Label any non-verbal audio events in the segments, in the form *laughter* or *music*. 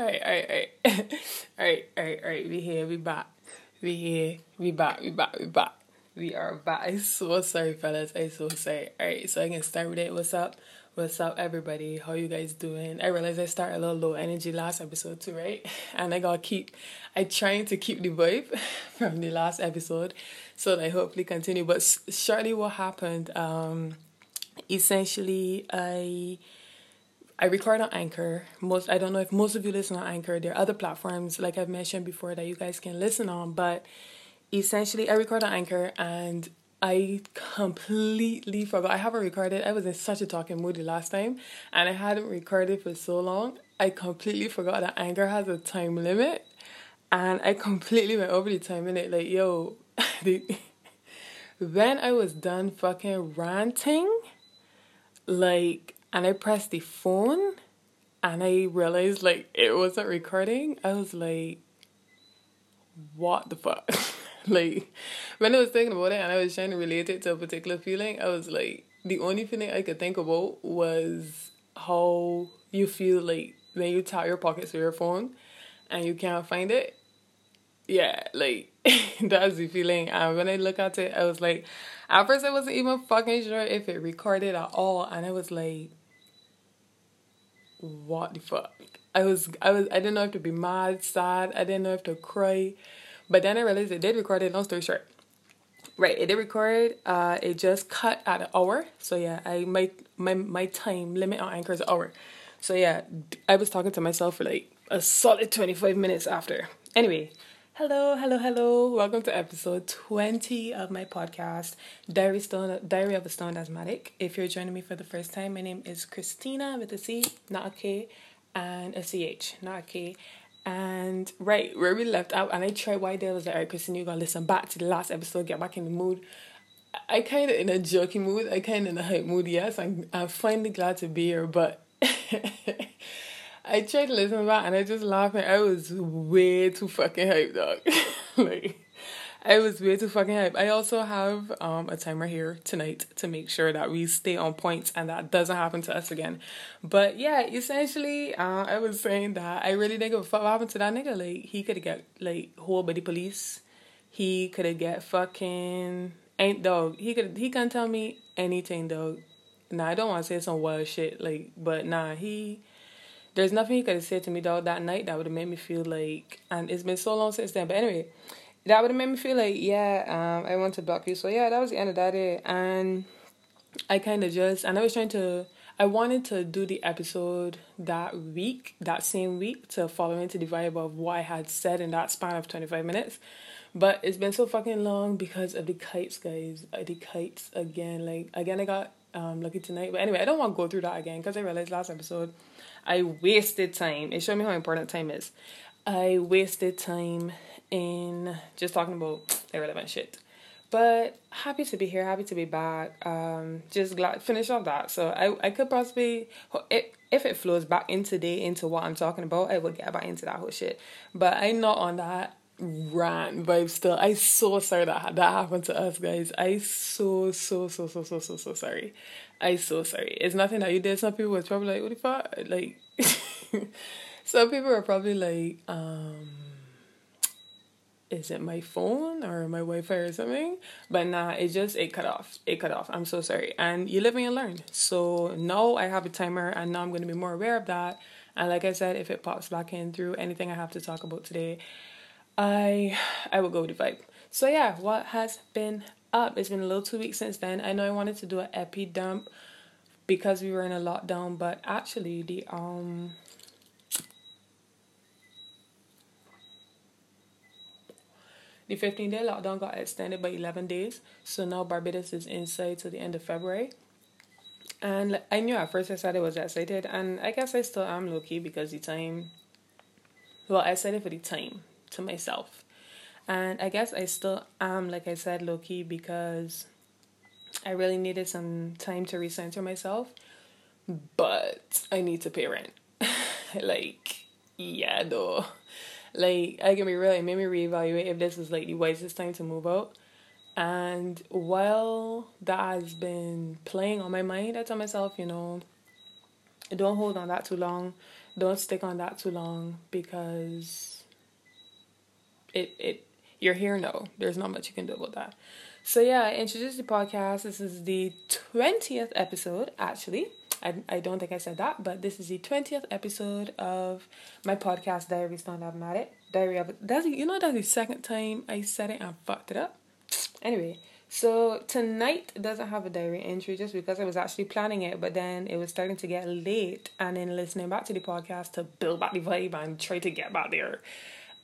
Alright, alright, alright. *laughs* alright, alright, alright. We here, we back. We here, we back, we back, we back. We are back. I'm so sorry, fellas. I'm so sorry. Alright, so I can start with it. What's up? What's up, everybody? How you guys doing? I realized I started a little low energy last episode too, right? *laughs* And I gotta keep, I trying to keep the vibe *laughs* from the last episode, so that I hopefully continue. But shortly, what happened? Um, essentially, I I record on Anchor. Most I don't know if most of you listen on Anchor. There are other platforms like I've mentioned before that you guys can listen on, but essentially I record on Anchor and I completely forgot. I haven't recorded. I was in such a talking mood the last time, and I hadn't recorded for so long. I completely forgot that Anchor has a time limit, and I completely went over the time limit. Like, yo, *laughs* the, when I was done fucking ranting, like and I pressed the phone and I realized like it wasn't recording. I was like, what the fuck? *laughs* like when I was thinking about it and I was trying to relate it to a particular feeling, I was like, the only feeling I could think about was how you feel like when you tap your pockets with your phone and you can't find it. Yeah, like *laughs* that's the feeling. And when I look at it, I was like, at first I wasn't even fucking sure if it recorded at all, and I was like, what the fuck? I was I was I didn't know if to be mad, sad, I didn't know if to cry. But then I realized it did record it, long story short. Right, it did record, uh it just cut at an hour. So yeah, I my my my time limit on anchor is an hour. So yeah, I was talking to myself for like a solid 25 minutes after. Anyway, Hello, hello, hello. Welcome to episode 20 of my podcast, Diary Stone Diary of a Stone Asthmatic. If you're joining me for the first time, my name is Christina with a C, not a K, and a CH, not a K. And right, where we left out, and I tried why there was like, all right, Christina, you gotta listen back to the last episode, get back in the mood. I kind of in a joking mood, I kind of in a hype mood, yes. I'm, I'm finally glad to be here, but *laughs* I tried to listen back and I just laughing. I was way too fucking hype, dog. like, I was way too fucking hype. *laughs* I also have um a timer here tonight to make sure that we stay on point and that doesn't happen to us again. But yeah, essentially, uh, I was saying that I really didn't give a fuck what happened to that nigga. Like, he could have got like by the police. He could have get fucking ain't dog. He could he can tell me anything, dog. Nah, I don't want to say some wild shit, like, but nah, he there's nothing he could have said to me dog that night that would have made me feel like and it's been so long since then but anyway that would have made me feel like yeah um i want to block you so yeah that was the end of that day and i kind of just and i was trying to i wanted to do the episode that week that same week to follow into the vibe of what i had said in that span of 25 minutes but it's been so fucking long because of the kites guys uh, the kites again like again i got um lucky tonight but anyway i don't want to go through that again because i realized last episode I wasted time. It showed me how important time is. I wasted time in just talking about irrelevant shit. But happy to be here, happy to be back. Um, just glad finish off that. So I I could possibly if it flows back in today into what I'm talking about, I would get back into that whole shit. But I'm not on that rant vibe still. I so sorry that that happened to us guys. I so so so so so so so sorry. I so sorry. It's nothing that you did. Some people was probably like, what the fuck? Like, *laughs* some people are probably like, um, is it my phone or my Wi-Fi or something? But nah, it just, it cut off. It cut off. I'm so sorry. And you live and you learn. So now I have a timer and now I'm going to be more aware of that. And like I said, if it pops back in through anything I have to talk about today, I I will go with the vibe. So yeah, what has been up. It's been a little two weeks since then. I know I wanted to do an epi dump because we were in a lockdown, but actually the um the 15 day lockdown got extended by 11 days. So now Barbados is inside to the end of February. And I knew at first I said I was excited, and I guess I still am low key because the time. Well, I said it for the time to myself and I guess I still am, like I said, low key because I really needed some time to recenter myself. But I need to pay rent. *laughs* like, yeah, though. Like, I can be real, it made me reevaluate if this is like the wisest time to move out. And while that has been playing on my mind, I tell myself, you know, don't hold on that too long. don't stick on that too long because it it you're here now. There's not much you can do about that. So yeah, I introduced the podcast. This is the twentieth episode, actually. I, I don't think I said that, but this is the twentieth episode of my podcast, diary. Diaries Don't Automatic. Diary of that's you know that's the second time I said it and fucked it up. Anyway, so tonight doesn't have a diary entry just because I was actually planning it, but then it was starting to get late, and then listening back to the podcast to build back the vibe and try to get back there.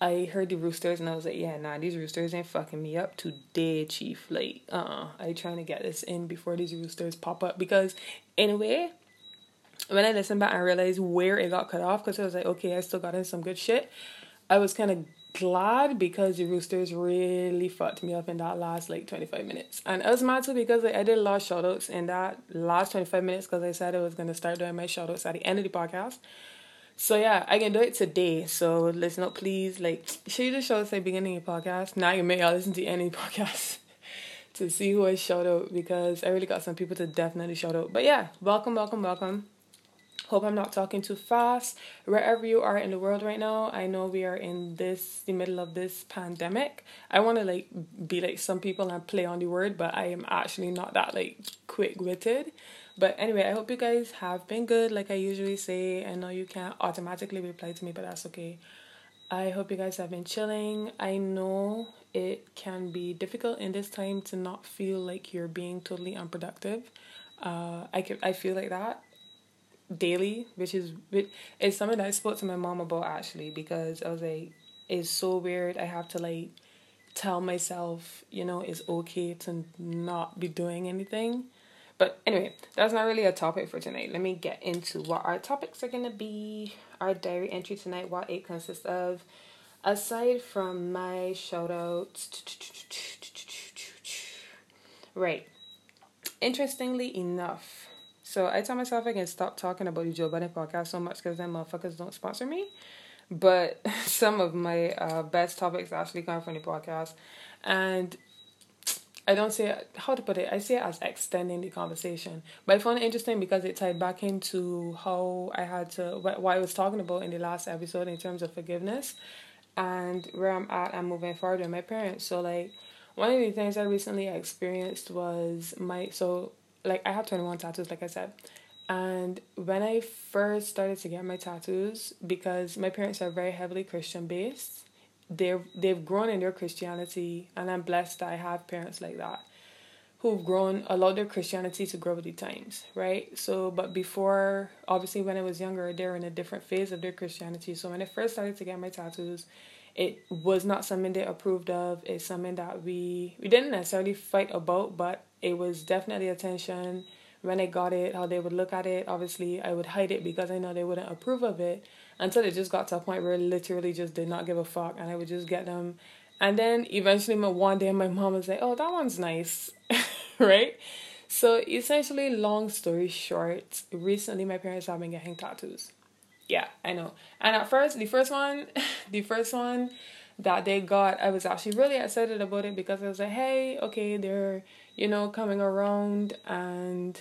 I heard the roosters and I was like, yeah, nah, these roosters ain't fucking me up today, chief. Like, uh, uh I trying to get this in before these roosters pop up. Because, anyway, when I listened back and realized where it got cut off, because I was like, okay, I still got in some good shit. I was kind of glad because the roosters really fucked me up in that last like 25 minutes. And I was mad too because like, i did a lot of shout outs in that last 25 minutes because i said i was going to start doing my shout outs at the end of the podcast so yeah i can do it today so listen up please like should you just shout outs at the beginning of the podcast now you may all listen to any *laughs* podcast to see who i shout out because i really got some people to definitely shout out but yeah welcome welcome welcome Hope I'm not talking too fast. Wherever you are in the world right now, I know we are in this the middle of this pandemic. I want to like be like some people and play on the word, but I am actually not that like quick witted. But anyway, I hope you guys have been good. Like I usually say, I know you can't automatically reply to me, but that's okay. I hope you guys have been chilling. I know it can be difficult in this time to not feel like you're being totally unproductive. Uh, I can, I feel like that daily, which is it's something that I spoke to my mom about actually because I was like, it's so weird. I have to like tell myself, you know, it's okay to not be doing anything. But anyway, that's not really a topic for tonight. Let me get into what our topics are gonna be. Our diary entry tonight, what it consists of. Aside from my shout outs, right. Interestingly enough, so I tell myself I can stop talking about the Joe Budden podcast so much because them motherfuckers don't sponsor me. But *laughs* some of my uh, best topics actually come from the podcast. And I don't say how to put it. I say it as extending the conversation, but I found it interesting because it tied back into how I had to what, I was talking about in the last episode in terms of forgiveness, and where I'm at and moving forward with my parents. So like one of the things I recently experienced was my so like I have 21 tattoos like I said. And when I first started to get my tattoos because my parents are very heavily Christian based, they're they've grown in their Christianity and I'm blessed that I have parents like that who've grown allowed their Christianity to grow with the times, right? So but before obviously when I was younger, they were in a different phase of their Christianity. So when I first started to get my tattoos, it was not something they approved of. It's something that we we didn't necessarily fight about, but it was definitely attention when I got it, how they would look at it. Obviously, I would hide it because I know they wouldn't approve of it until it just got to a point where I literally just did not give a fuck and I would just get them. And then eventually, my one day, my mom was like, "Oh, that one's nice," *laughs* right? So essentially, long story short, recently my parents have been getting tattoos. Yeah, I know. And at first, the first one, *laughs* the first one that they got, I was actually really excited about it because I was like, "Hey, okay, they're." you know, coming around and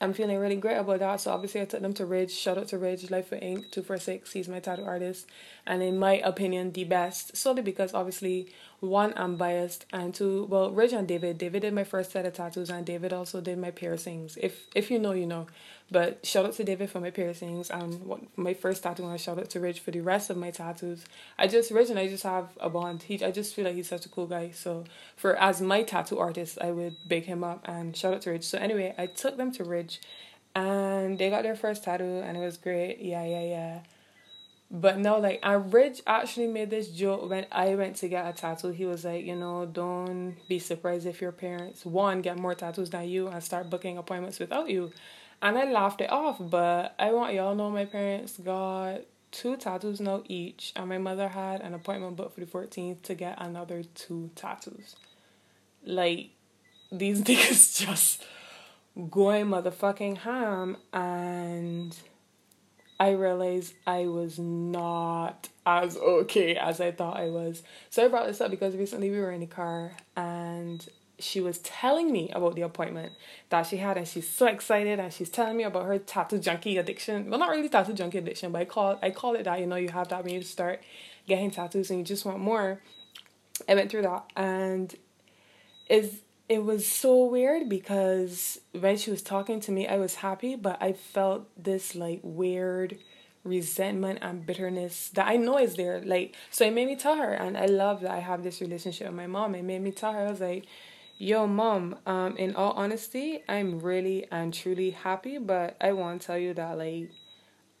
I'm feeling really great about that. So obviously I took them to Ridge. Shout out to Ridge, Life for Ink, 246. He's my tattoo artist. And in my opinion, the best. Solely because obviously one, I'm biased, and two, well, Ridge and David. David did my first set of tattoos, and David also did my piercings. If if you know, you know. But shout out to David for my piercings and my first tattoo. And shout out to Ridge for the rest of my tattoos. I just Ridge and I just have a bond. He I just feel like he's such a cool guy. So for as my tattoo artist, I would big him up and shout out to Ridge. So anyway, I took them to Ridge, and they got their first tattoo, and it was great. Yeah, yeah, yeah. But no, like, and Ridge actually made this joke when I went to get a tattoo. He was like, you know, don't be surprised if your parents, one, get more tattoos than you and start booking appointments without you. And I laughed it off, but I want y'all know my parents got two tattoos now each, and my mother had an appointment booked for the 14th to get another two tattoos. Like, these *laughs* niggas just going motherfucking ham, and I realized I was not as okay as I thought I was. So I brought this up because recently we were in the car and she was telling me about the appointment that she had and she's so excited and she's telling me about her tattoo junkie addiction well not really tattoo junkie addiction but i call i call it that you know you have that when you start getting tattoos and you just want more i went through that and is it was so weird because when she was talking to me i was happy but i felt this like weird resentment and bitterness that I know is there. Like, so it made me tell her, and I love that I have this relationship with my mom. It made me tell her, I was like, yo, mom, um, in all honesty, I'm really and truly happy, but I want to tell you that, like,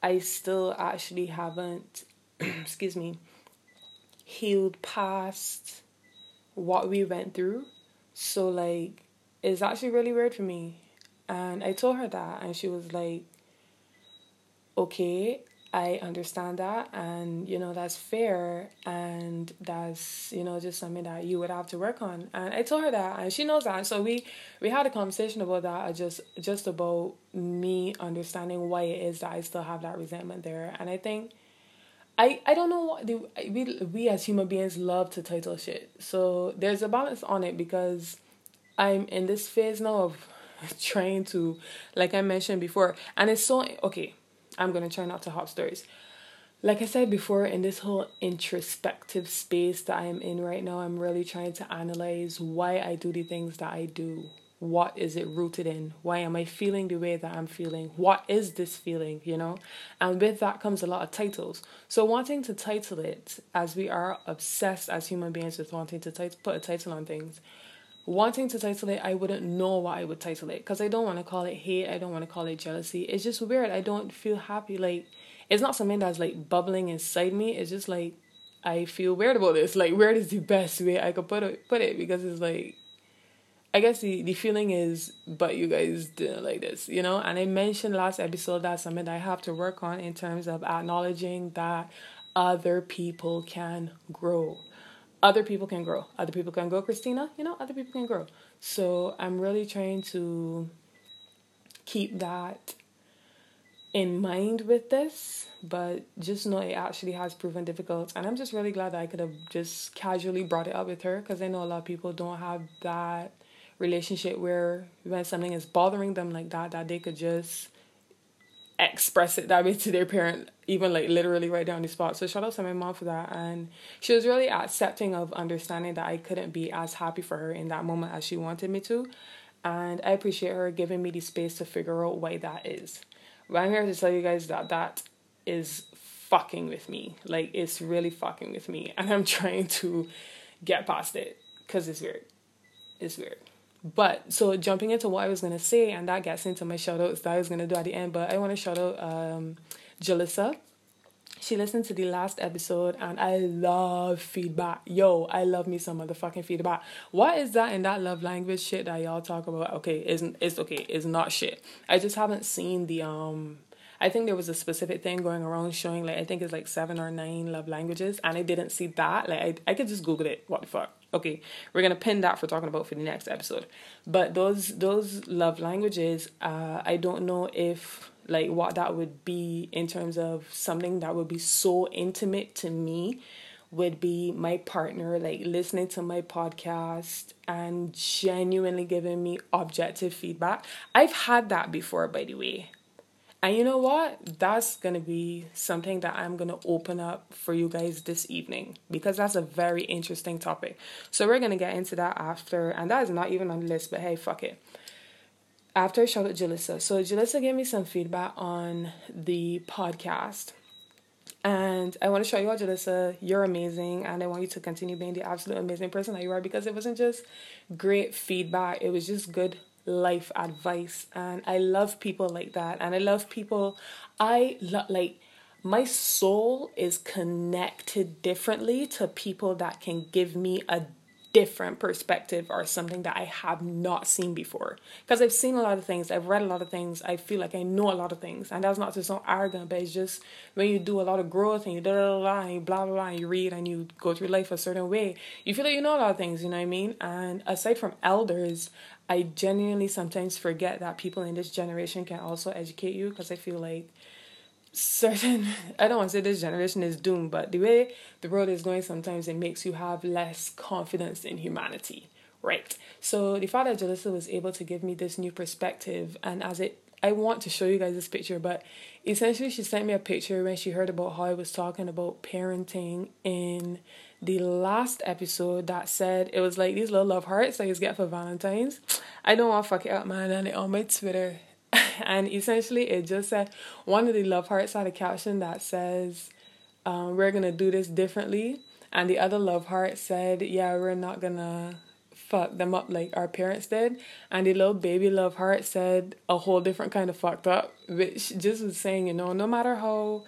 I still actually haven't, *clears throat* excuse me, healed past what we went through. So, like, it's actually really weird for me. And I told her that, and she was like, okay, I understand that, and you know that's fair, and that's you know just something that you would have to work on. And I told her that, and she knows that. So we we had a conversation about that, uh, just just about me understanding why it is that I still have that resentment there. And I think, I I don't know the we we as human beings love to title shit. So there's a balance on it because I'm in this phase now of *laughs* trying to, like I mentioned before, and it's so okay I'm to try not to hop stories. Like I said before, in this whole introspective space that I'm in right now, I'm really trying to analyze why I do the things that I do. What is it rooted in? Why am I feeling the way that I'm feeling? What is this feeling, you know? And with that comes a lot of titles. So, wanting to title it, as we are obsessed as human beings with wanting to tit- put a title on things, wanting to title it, I wouldn't know what I would title it because I don't want to call it hate. I don't want to call it jealousy. It's just weird. I don't feel happy. Like, it's not something that's like bubbling inside me. It's just like, I feel weird about this. Like, weird is the best way I could put it, put it because it's like, I guess the, the feeling is, but you guys didn't like this, you know? And I mentioned last episode that's something that I have to work on in terms of acknowledging that other people can grow other people can grow. Other people can grow, Christina. You know, other people can grow. So I'm really trying to keep that in mind with this, but just know it actually has proven difficult. And I'm just really glad that I could have just casually brought it up with her because I know a lot of people don't have that relationship where when something is bothering them like that, that they could just express it that way to their parent, even like literally right down the spot. So shout out to my mom for that. And she was really accepting of understanding that I couldn't be as happy for her in that moment as she wanted me to. And I appreciate her giving me the space to figure out why that is. But I'm here to tell you guys that that is fucking with me. Like it's really fucking with me. And I'm *laughs* trying to get past it because it's weird. It's weird. But so jumping into what I was gonna say, and that gets into my shout outs that I was gonna do at the end. But I want to shout out um, Jalissa. She listened to the last episode, and I love feedback. Yo, I love me some motherfucking feedback. What is that in that love language shit that y'all talk about? Okay, isn't it's okay. It's not shit. I just haven't seen the um I think there was a specific thing going around showing like I think it's like seven or nine love languages, and I didn't see that. Like I, I could just Google it. What the fuck? Okay we're gonna pin that for talking about for the next episode. But those those love languages uh i don't know if like what that would be in terms of something that would be so intimate to me would be my partner like listening to my podcast and genuinely giving me objective feedback. I've had that before by the way and you know what? That's going to be something that I'm going to open up for you guys this evening because that's a very interesting topic. So we're going to get into that after, and that is not even on the list, but hey, fuck it. After out Jalissa. So Jalissa gave me some feedback on the podcast. And I want to show you all, Jalissa, you're amazing. And I want you to continue being the absolute amazing person that you are because it wasn't just great feedback, it was just good life advice and I love people like that and I love people I lo- like my soul is connected differently to people that can give me a different perspective or something that I have not seen before. Because I've seen a lot of things, I've read a lot of things, I feel like I know a lot of things. And that's not to sound arrogant, but it's just when you do a lot of growth and you and you blah blah blah and you read and you go through life a certain way, you feel like you know a lot of things, you know what I mean? And aside from elders, I genuinely sometimes forget that people in this generation can also educate you because I feel like certain *laughs* I don't want to say this generation is doomed, but the way the world is going sometimes it makes you have less confidence in humanity, Right. So the fact that Jalissa was able to give me this new perspective, and as it, I want to show you guys this picture, but essentially she sent me a picture when she heard about how I was talking about parenting in the last episode that said it was like these little love hearts I just get for Valentine's. I don't want to fuck it up, man, and it on my Twitter. *laughs* and essentially it just said one of the love hearts had a caption that says, um, we're gonna do this differently. And the other love heart said, yeah, we're not gonna fuck them up like our parents did. And the little baby love heart said a whole different kind of fucked up, which just was saying, you know, no matter how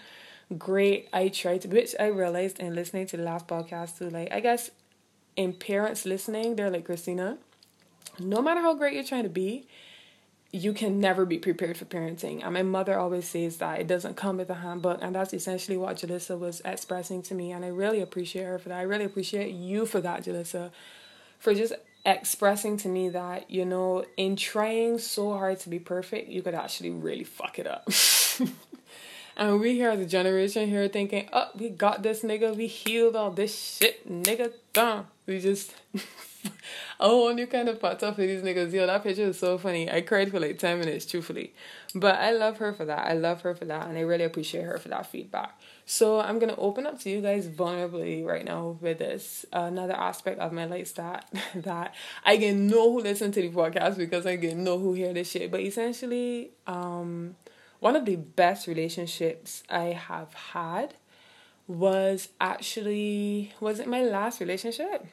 great I try to, which I realized in listening to the last podcast too, like, I guess in parents listening, they're like, Christina, no matter how great you're trying to be, you can never be prepared for parenting. And my mother always says that it doesn't come with a handbook. And that's essentially what Jalissa was expressing to me. And I really appreciate her for that. I really appreciate you for that, Jalissa, for just expressing to me that, you know, in trying so hard to be perfect, you could actually really fuck it up. *laughs* and we here, the generation here, thinking, oh, we got this nigga, we healed all this shit, nigga, done. We just *laughs* a whole new kind of part of these niggas. Yo, that picture is so funny. I cried for like 10 minutes, truthfully. But I love her for that. I love her for that. And I really appreciate her for that feedback. So I'm going to open up to you guys vulnerably right now with this. Another aspect of my life that, *laughs* that I get know who listen to the podcast because I get know who hear this shit. But essentially, um, one of the best relationships I have had was actually, was it my last relationship?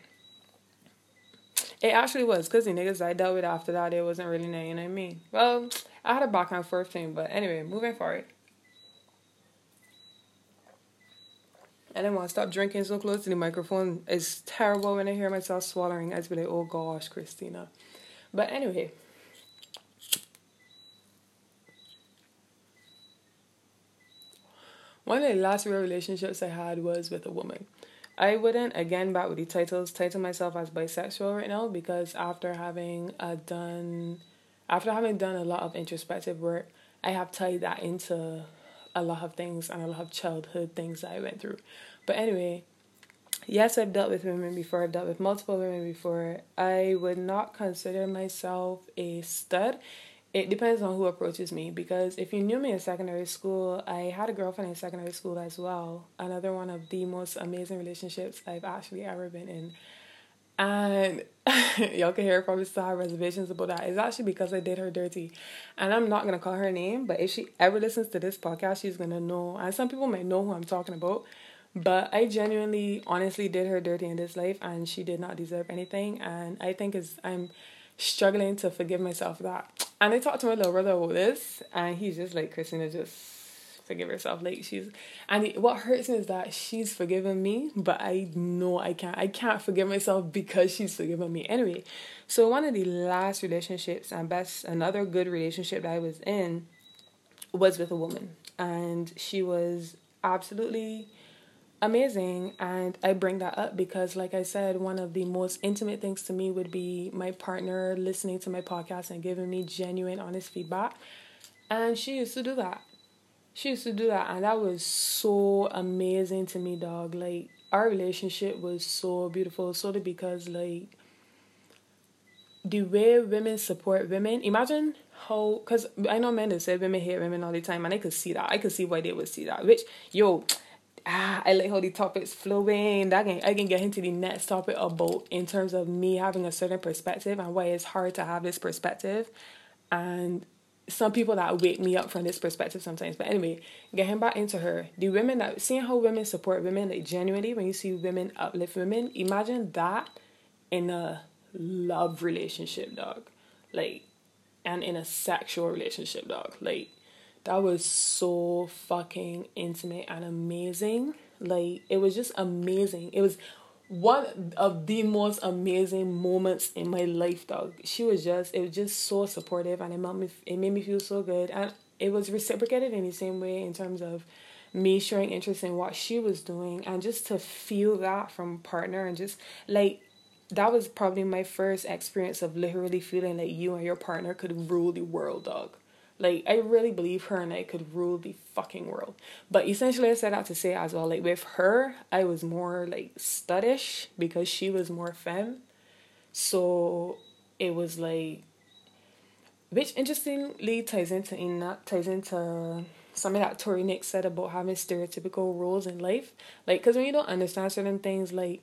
It actually was because the niggas I dealt with after that, it wasn't really there, you know what I mean? Well, I had a back and forth thing, but anyway, moving forward. I didn't want to stop drinking so close to the microphone. It's terrible when I hear myself swallowing. I'd be like, oh gosh, Christina. But anyway. One of the last real relationships I had was with a woman. I wouldn't again back with the titles title myself as bisexual right now because after having uh, done after having done a lot of introspective work, I have tied that into a lot of things and a lot of childhood things that I went through. But anyway, yes, I've dealt with women before. I've dealt with multiple women before. I would not consider myself a stud it depends on who approaches me because if you knew me in secondary school, I had a girlfriend in secondary school as well. Another one of the most amazing relationships I've actually ever been in. And *laughs* y'all can hear probably still have reservations about that. It's actually because I did her dirty. And I'm not gonna call her name, but if she ever listens to this podcast, she's gonna know. And some people might know who I'm talking about. But I genuinely, honestly did her dirty in this life and she did not deserve anything. And I think is I'm struggling to forgive myself that. And I talked to my little brother about this, and he's just like, Christina, just forgive herself. Like she's, and what hurts me is that she's forgiven me, but I know I can't. I can't forgive myself because she's forgiven me. Anyway, so one of the last relationships and best another good relationship that I was in was with a woman, and she was absolutely amazing and i bring that up because like i said one of the most intimate things to me would be my partner listening to my podcast and giving me genuine honest feedback. And she used to do that. She used to do that and that was so amazing to me dog. Like our relationship was so beautiful solely because like the way women support women imagine how because i know men that say women hate women all the time and i could see that. I could see why they would see that which yo ah, I like how the topics flowing. I can I can get into the next topic about in terms of me having a certain perspective and why it's hard to have this perspective, and some people that wake me up from this perspective sometimes. But anyway, getting back into her, the women that seeing how women support women like genuinely when you see women uplift women, imagine that in a love relationship, dog, like, and in a sexual relationship, dog, like that was so fucking intimate and amazing. Like it was just amazing. It was one of the most amazing moments in my life, dog. She was just it was just so supportive and it made me it made me feel so good and it was reciprocated in the same way in terms of me showing interest in what she was doing and just to feel that from partner and just like that was probably my first experience of literally feeling like you and your partner could rule the world, dog. Like I really believe her and I could rule the fucking world. But essentially I said that to say as well, like with her, I was more like studdish because she was more femme. So it was like, which interestingly ties into in that ties into something that Tori Nick said about having stereotypical roles in life. Like, because when you don't understand certain things, like,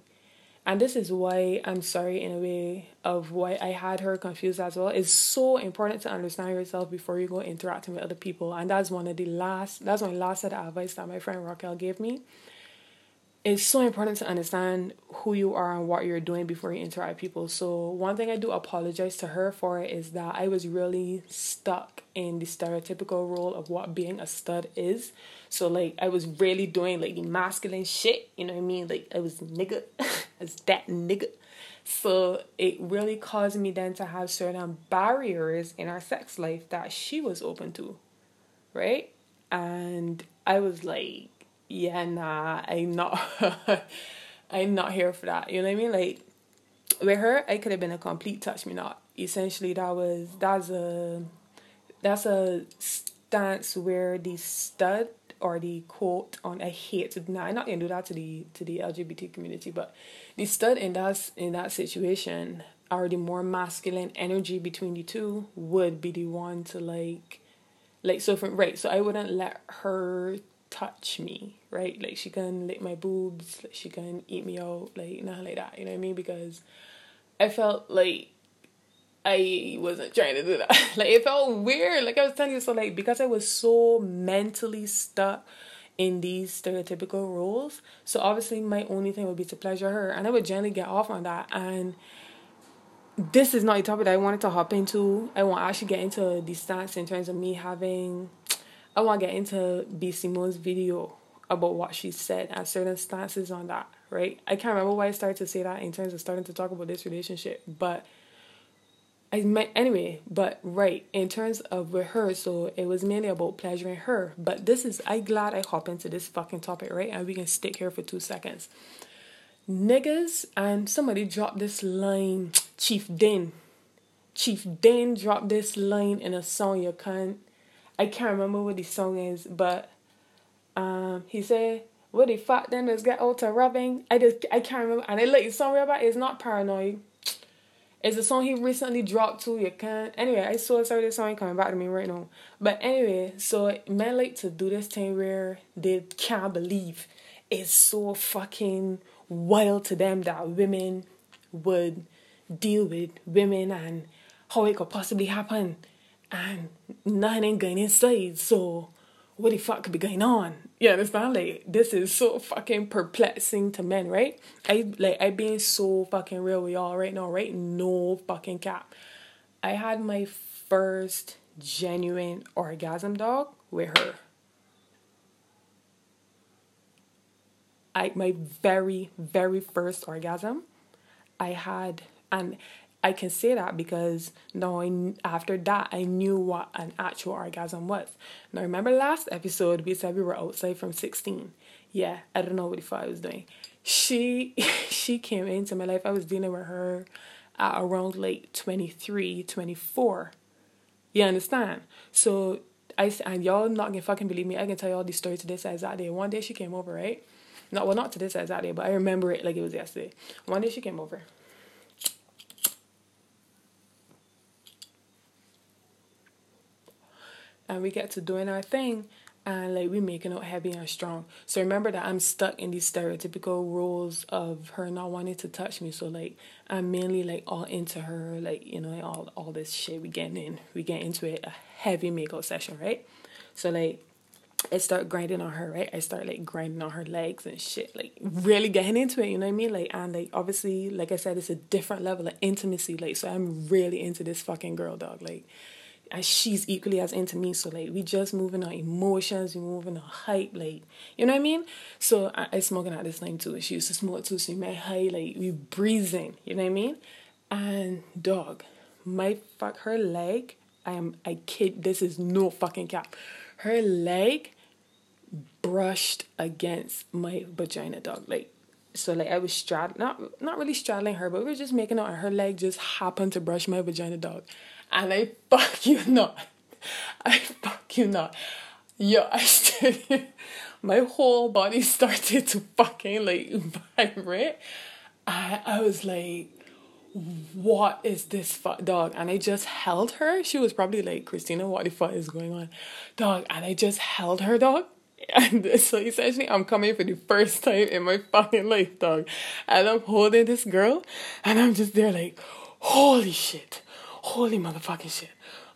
and this is why I'm sorry in a way of why I had her confused as well. It's so important to understand yourself before you go interacting with other people, and that's one of the last. That's my last set of advice that my friend Raquel gave me it's so important to understand who you are and what you're doing before you interact with people. So one thing I do apologize to her for is that I was really stuck in the stereotypical role of what being a stud is. So like I was really doing like the masculine shit, you know what I mean? Like I was nigga, *laughs* as that nigga. So it really caused me then to have certain barriers in our sex life that she was open to, right? And I was like yeah, nah, I'm not, *laughs* I'm not here for that. You know what I mean? Like, with her, I could have been a complete touch me not. Essentially, that was that's a that's a stance where the stud or the quote on I hate nah, I'm not gonna do that to the to the LGBT community, but the stud in that in that situation or the more masculine energy between the two would be the one to like like so from right so i wouldn't let her touch me, right? Like she can lick my boobs, like she can eat me out, like nothing like that. You know what I mean? Because I felt like I wasn't trying to do that. *laughs* like it felt weird. Like I was telling you, so like because I was so mentally stuck in these stereotypical roles. So obviously my only thing would be to pleasure her. And I would generally get off on that. And this is not a topic that I wanted to hop into. I want to actually get into the stance in terms of me having I want to get into B. Simone's video about what she said and certain stances on that, right? I can't remember why I started to say that in terms of starting to talk about this relationship, but I meant anyway, but right, in terms of so it was mainly about pleasuring her. But this is I glad I hop into this fucking topic, right? And we can stick here for two seconds. Niggas and somebody dropped this line, Chief Din. Chief Din dropped this line in a song you can't I can't remember what the song is, but um, he said, "What the fuck then is get out of rubbing?" I just I can't remember, and I like song about it's not paranoid. It's a song he recently dropped too. You can't. Anyway, I saw sorry this song coming back to me right now. But anyway, so men like to do this thing where they can't believe it's so fucking wild to them that women would deal with women and how it could possibly happen and nothing ain't going inside. So what the fuck could be going on? You understand? Like this is so fucking perplexing to men, right? I like I being so fucking real with y'all right now, right? No fucking cap. I had my first genuine orgasm dog with her. I my very, very first orgasm I had and I can say that because now I, after that I knew what an actual orgasm was. Now remember last episode we said we were outside from 16. Yeah, I don't know what the fuck I was doing. She *laughs* she came into my life. I was dealing with her at around like 23, 24. You understand? So I and y'all not gonna fucking believe me. I can tell y'all the story to this exact day. One day she came over, right? Not well, not to this exact day, but I remember it like it was yesterday. One day she came over and we get to doing our thing and like we making it heavy and strong. So remember that I'm stuck in these stereotypical roles of her not wanting to touch me. So like I'm mainly like all into her, like, you know, all all this shit we getting in. We get into it a heavy makeup session, right? So like I start grinding on her, right? I start like grinding on her legs and shit, like really getting into it, you know what I mean? Like, and like obviously, like I said, it's a different level of intimacy, like, so I'm really into this fucking girl, dog. Like, and she's equally as into me. So like we just moving our emotions, we moving our hype, like you know what I mean. So I, I smoking at this time too. She used to smoke too, so my high like we breathing, you know what I mean. And dog, my fuck her leg. I am I kid. This is no fucking cap. Her leg brushed against my vagina, dog. Like so like I was straddling, not not really straddling her, but we were just making out, and her leg just happened to brush my vagina, dog and I fuck you not. I fuck you not. Yo, I started, *laughs* my whole body started to fucking like *laughs* vibrate. I, I was like, what is this fuck dog? And I just held her. She was probably like, Christina, what the fuck is going on? Dog, and I just held her, dog. *laughs* And so essentially, I'm coming for the first time in my fucking life, dog. And I'm holding this girl, and I'm just there like, holy shit. Holy motherfucking shit.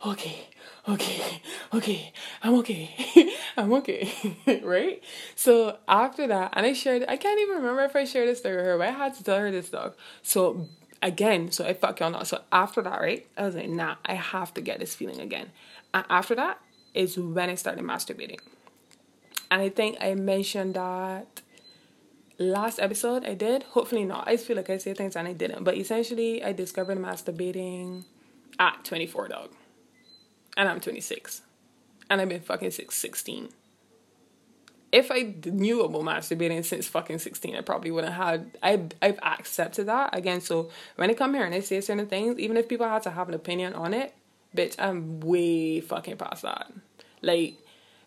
Okay, okay, okay, I'm okay, *laughs* I'm okay, *laughs* right? So after that, and I shared, I can't even remember if I shared this story with her, but I had to tell her this dog. So again, so I fuck y'all not. So after that, right, I was like, nah, I have to get this feeling again. And after that is when I started masturbating. And I think I mentioned that last episode I did. Hopefully not. I feel like I say things and I didn't. But essentially I discovered masturbating at 24 dog. And I'm 26. And I've been fucking since 16 if I knew about masturbating since fucking 16, I probably wouldn't have. I've, I've accepted that again. So when I come here and I say certain things, even if people had to have an opinion on it, bitch, I'm way fucking past that. Like,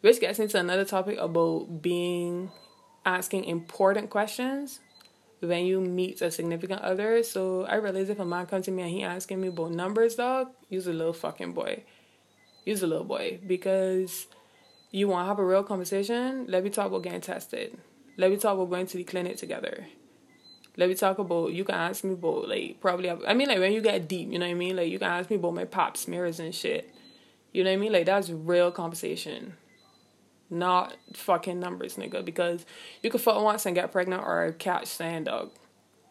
which gets into another topic about being asking important questions when you meet a significant other. So I realize if a man comes to me and he asking me about numbers, dog, use a little fucking boy. Use a little boy because you want to have a real conversation, let me talk about getting tested. Let me talk about going to the clinic together. Let me talk about, you can ask me about, like, probably, I mean, like, when you get deep, you know what I mean? Like, you can ask me about my pap smears and shit. You know what I mean? Like, that's real conversation. Not fucking numbers, nigga. Because you can fuck once and get pregnant or catch sand dog.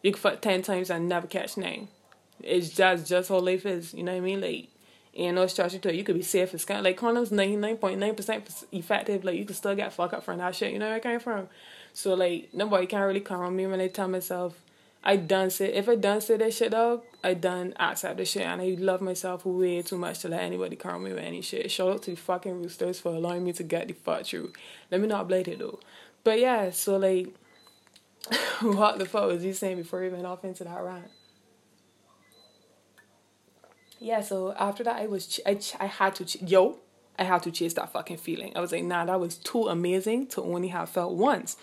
You can fuck 10 times and never catch name. It's just, just how life is. You know what I mean? Like, and no structure to it. You could be safe as kind like condoms ninety nine point nine percent effective. Like you can still get fucked up from that shit. You know where I came from. So like nobody can't really come on me when they tell myself I done say if I done say that shit dog, I done accept the shit and I love myself way too much to let anybody come me with any shit. Shout out to the fucking roosters for allowing me to get the fuck through. Let me not blame it though. But yeah, so like *laughs* what the fuck was he saying before he went off into that rant? yeah, so after that, I was ch- I, ch- I had to ch- yo, I had to chase that fucking feeling. I was like, nah, that was too amazing to only have felt once.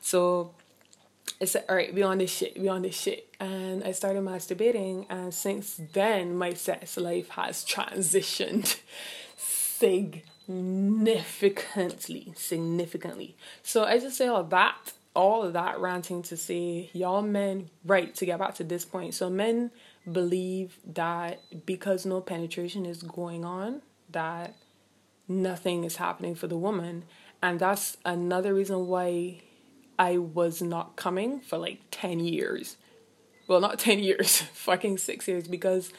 So I said, all right, we on this shit, we on this shit, and I started masturbating, and since then, my sex life has transitioned *laughs* significantly, significantly. So I just say all that, all of that ranting to say, y'all men, right, to get back to this point. So men believe that because no penetration is going on, that nothing is happening for the woman. And that's another reason why I was not coming for like 10 years. Well, not 10 years, *laughs* fucking 6 years because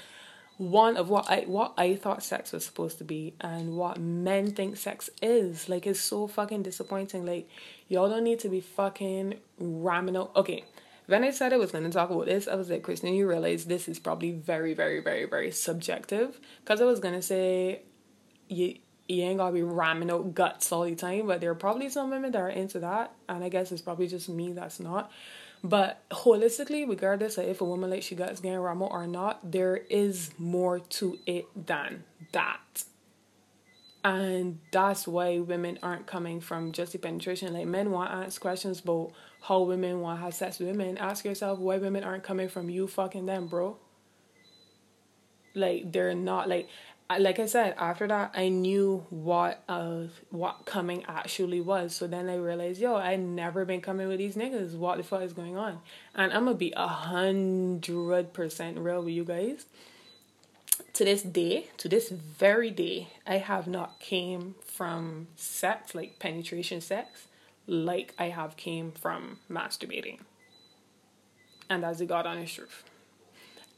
one of what I what I thought sex was supposed to be and what men think sex is like is so fucking disappointing. Like y'all don't need to be fucking ramming out. Okay, when I said I was to talk about this, I was like, Kristen, you realize this is probably very, very, very, very subjective. Because I was to say, you, you ain't gotta be ramming out guts all the time, but there are probably some women that are into that, and I guess it's probably just me that's not. But holistically, regardless of if a woman likes she guts getting rammed or not, there is more to it than that. And that's why women aren't coming from just the penetration. Like men want to ask questions about how women want to have sex with women. Ask yourself why women aren't coming from you fucking them, bro. Like they're not like like I said, after that I knew what uh what coming actually was. So then I realized, yo, I never been coming with these niggas. What the fuck is going on? And I'm gonna be a hundred percent real with you guys to this day, to this very day, I have not came from sex, like penetration sex, like I have came from masturbating. And that's the God honest truth.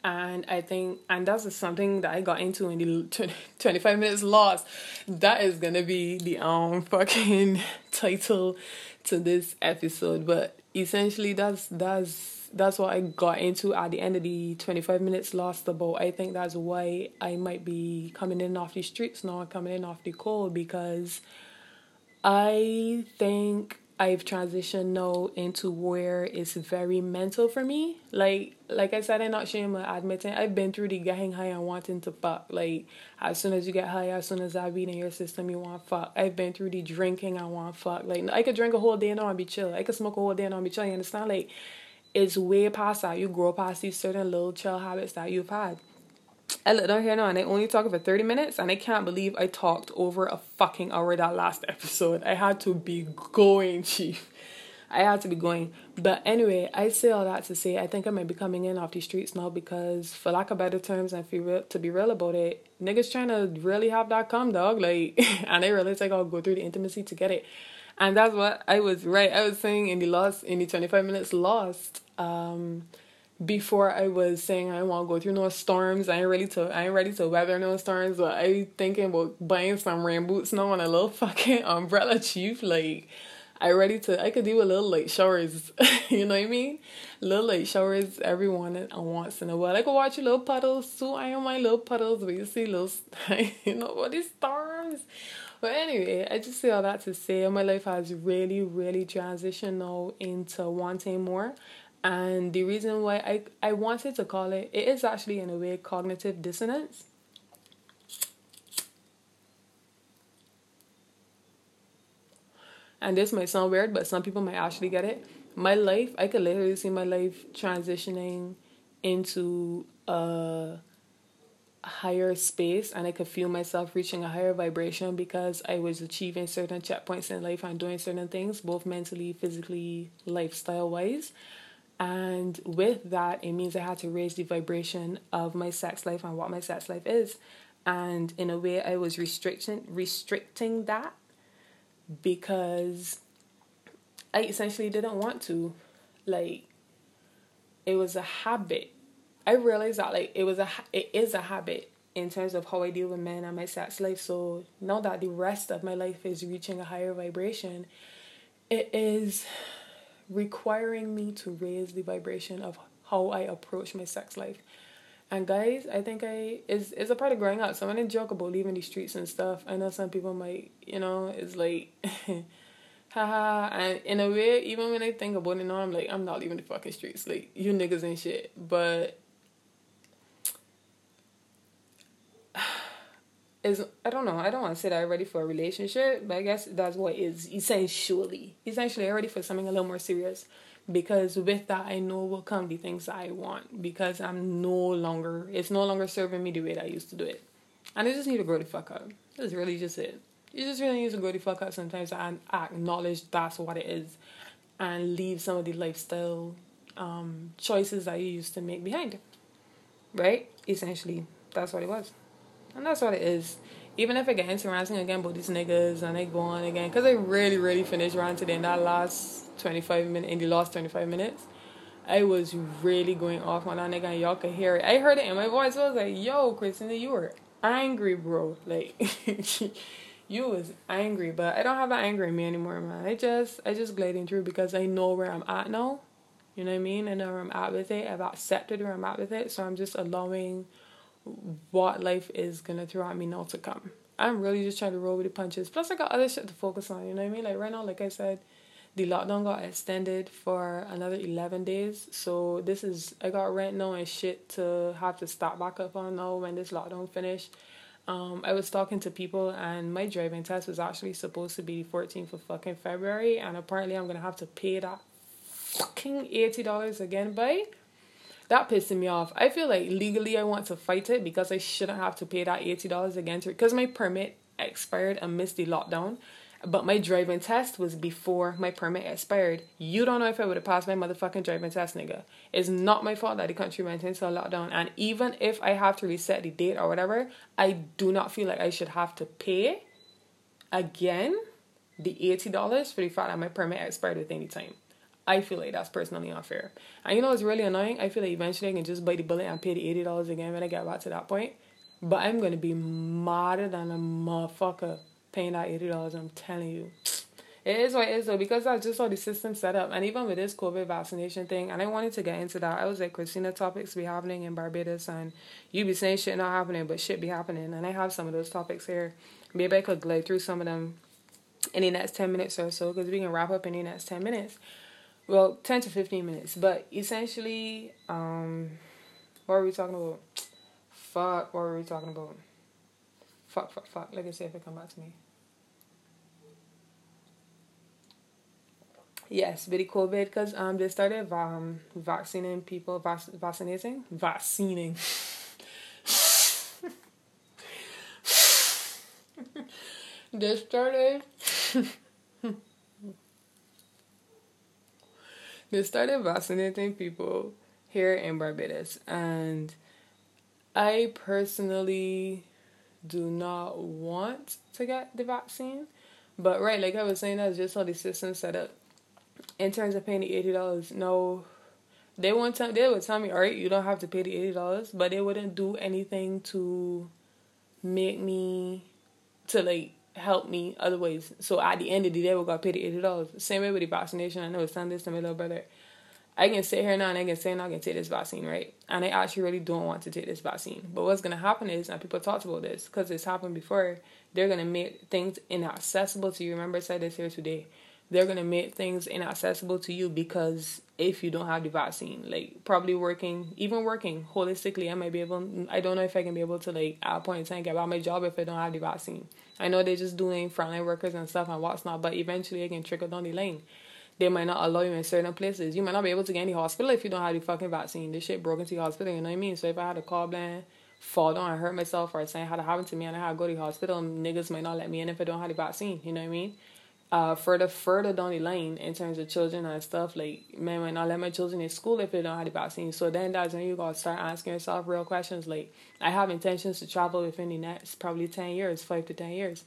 And I think, and that's something that I got into in the *laughs* 25 minutes lost. That is gonna be the um *laughs* fucking title to this episode. But essentially, that's that's that's what I got into at the end of the 25 minutes lost about. I think that's why I might be coming in off the streets now, coming in off the cold because I think I've transitioned now into where it's very mental for me. Like like I said, I'm not ashamed of admitting I've been through the getting high and wanting to fuck. Like as soon as you get high, as soon as that beat in your system, you want fuck. I've been through the drinking, I want fuck. Like I could drink a whole day and I'll be chill. I could smoke a whole day and I'll be chill. You understand? Like it's way past that. You grow past these certain little chill habits that you've had. I look down here now and I only talked for 30 minutes and I can't believe I talked over a fucking hour that last episode. I had to be going, chief. I had to be going. But anyway, I say all that to say I think I might be coming in off these streets now because, for lack of better terms, and for real, to be real about it, niggas trying to really have that come, dog. Like, *laughs* and they realize like I'll go through the intimacy to get it. And that's what I was right. I was saying in the last, in the 25 minutes lost, um, before I was saying I want to go through no storms. I ain't ready to I ain't ready to weather no storms, but I thinking about buying some rain boots now and a little *laughs* fucking umbrella chief. Like I ready to I could do a little late showers. *laughs* you know what I mean? Little late showers every one once in a while. I could watch a little puddles too. I am my little puddles but you see little *laughs* you know what these storms. But anyway, I just say all that to say my life has really, really transitioned now into wanting more. And the reason why I, I wanted to call it, it is actually in a way cognitive dissonance. And this might sound weird, but some people might actually get it. My life, I could literally see my life transitioning into a higher space and I could feel myself reaching a higher vibration because I was achieving certain checkpoints in life and doing certain things, both mentally, physically, lifestyle wise. And with that, it means I had to raise the vibration of my sex life and what my sex life is. And in a way, I was restricting restricting that because I essentially didn't want to. Like, it was a habit. I realized that like it was a it is a habit in terms of how I deal with men and my sex life. So now that the rest of my life is reaching a higher vibration, it is requiring me to raise the vibration of how I approach my sex life. And guys, I think I is is a part of growing up. So when I joke about leaving the streets and stuff, I know some people might, you know, it's like *laughs* haha and in a way, even when I think about it now, I'm like, I'm not leaving the fucking streets. Like you niggas and shit. But is I don't know. I don't want to say that I'm ready for a relationship, but I guess that's what is essentially. Essentially, I'm ready for something a little more serious because with that, I know will come the things I want because I'm no longer. It's no longer serving me the way that I used to do it, and I just need to grow the fuck up. That's really just it. You just really need to grow the fuck up sometimes and acknowledge that's what it is, and leave some of the lifestyle um, choices that you used to make behind. Right? Essentially, that's what it was. And that's what it is. Even if I get into ranting again but these niggas and they go on again, because they really, really finished ranting in that last 25 minutes, in the last 25 minutes, I was really going off on that nigga and y'all could hear it. I heard it in my voice. I was like, yo, Christina, you were angry, bro. *laughs* Like, you was angry, but I don't have that anger in me anymore, man. I just, I just gliding through because I know where I'm at now. You know what I mean? I know where I'm at with it. I've accepted where I'm at with it. So I'm just allowing what life is gonna throw at me now to come. I'm really just trying to roll with the punches. Plus, I got other shit to focus on. You know what I mean? Like right now, like I said, the lockdown got extended for another eleven days. So this is I got rent now and shit to have to start back up on now when this lockdown finished. Um, I was talking to people and my driving test was actually supposed to be the 14th of fucking February and apparently I'm gonna have to pay that fucking eighty dollars again by that pissing me off. I feel like legally I want to fight it because I shouldn't have to pay that eighty dollars again because my permit expired amidst the lockdown. But my driving test was before my permit expired. You don't know if I would have passed my motherfucking driving test, nigga. It's not my fault that the country went into a lockdown. And even if I have to reset the date or whatever, I do not feel like I should have to pay again the $80 for the fact that my permit expired at any time. I feel like that's personally unfair. And you know it's really annoying? I feel like eventually I can just bite the bullet and pay the eighty dollars again when I get back to that point. But I'm gonna be madder than a motherfucker paying that eighty dollars, I'm telling you. It is what it is though, because that's just how the system set up. And even with this COVID vaccination thing, and I wanted to get into that. I was like, Christina, topics be happening in Barbados, and you be saying shit not happening, but shit be happening. And I have some of those topics here. Maybe I could glide through some of them in the next 10 minutes or so, because we can wrap up in the next 10 minutes well 10 to 15 minutes but essentially um what are we talking about fuck what were we talking about fuck fuck fuck like i said if it come back to me Yes, the COVID, because um, they started um, vaccinating people, vac- vaccinating, vaccinating. *laughs* they started. *laughs* they started vaccinating people here in Barbados, and I personally do not want to get the vaccine. But right, like I was saying, that's just how the system set up in terms of paying the eighty dollars, no, they won't tell. They would tell me, all right, you don't have to pay the eighty dollars, but they wouldn't do anything to make me to like help me other ways. So at the end of the day, we got the eighty dollars. Same way with the vaccination. I know it's telling this to my little brother. I can sit here now and I can say now I can take this vaccine, right? And I actually really don't want to take this vaccine. But what's gonna happen is, and people talked about this because it's happened before, they're gonna make things inaccessible to you. Remember I said this here today they're gonna make things inaccessible to you because if you don't have the vaccine, like probably working, even working holistically, I might be able. I don't know if I can be able to like at a point in time get out my job if I don't have the vaccine. I know they're just doing frontline workers and stuff and what's not, but eventually it can trickle down the lane. They might not allow you in certain places. You might not be able to get any hospital if you don't have the fucking vaccine. This shit broke into the hospital, you know what I mean? So if I had a blind, fall down and hurt myself or something had to happen to me and I had to go to the hospital, niggas might not let me in if I don't have the vaccine, you know what I mean? Uh, further further down the line in terms of children and stuff, like man might not let my children in school if they don't have the vaccine. So then that's when you gotta start asking yourself real questions. Like I have intentions to travel within the next probably ten years, five to ten years.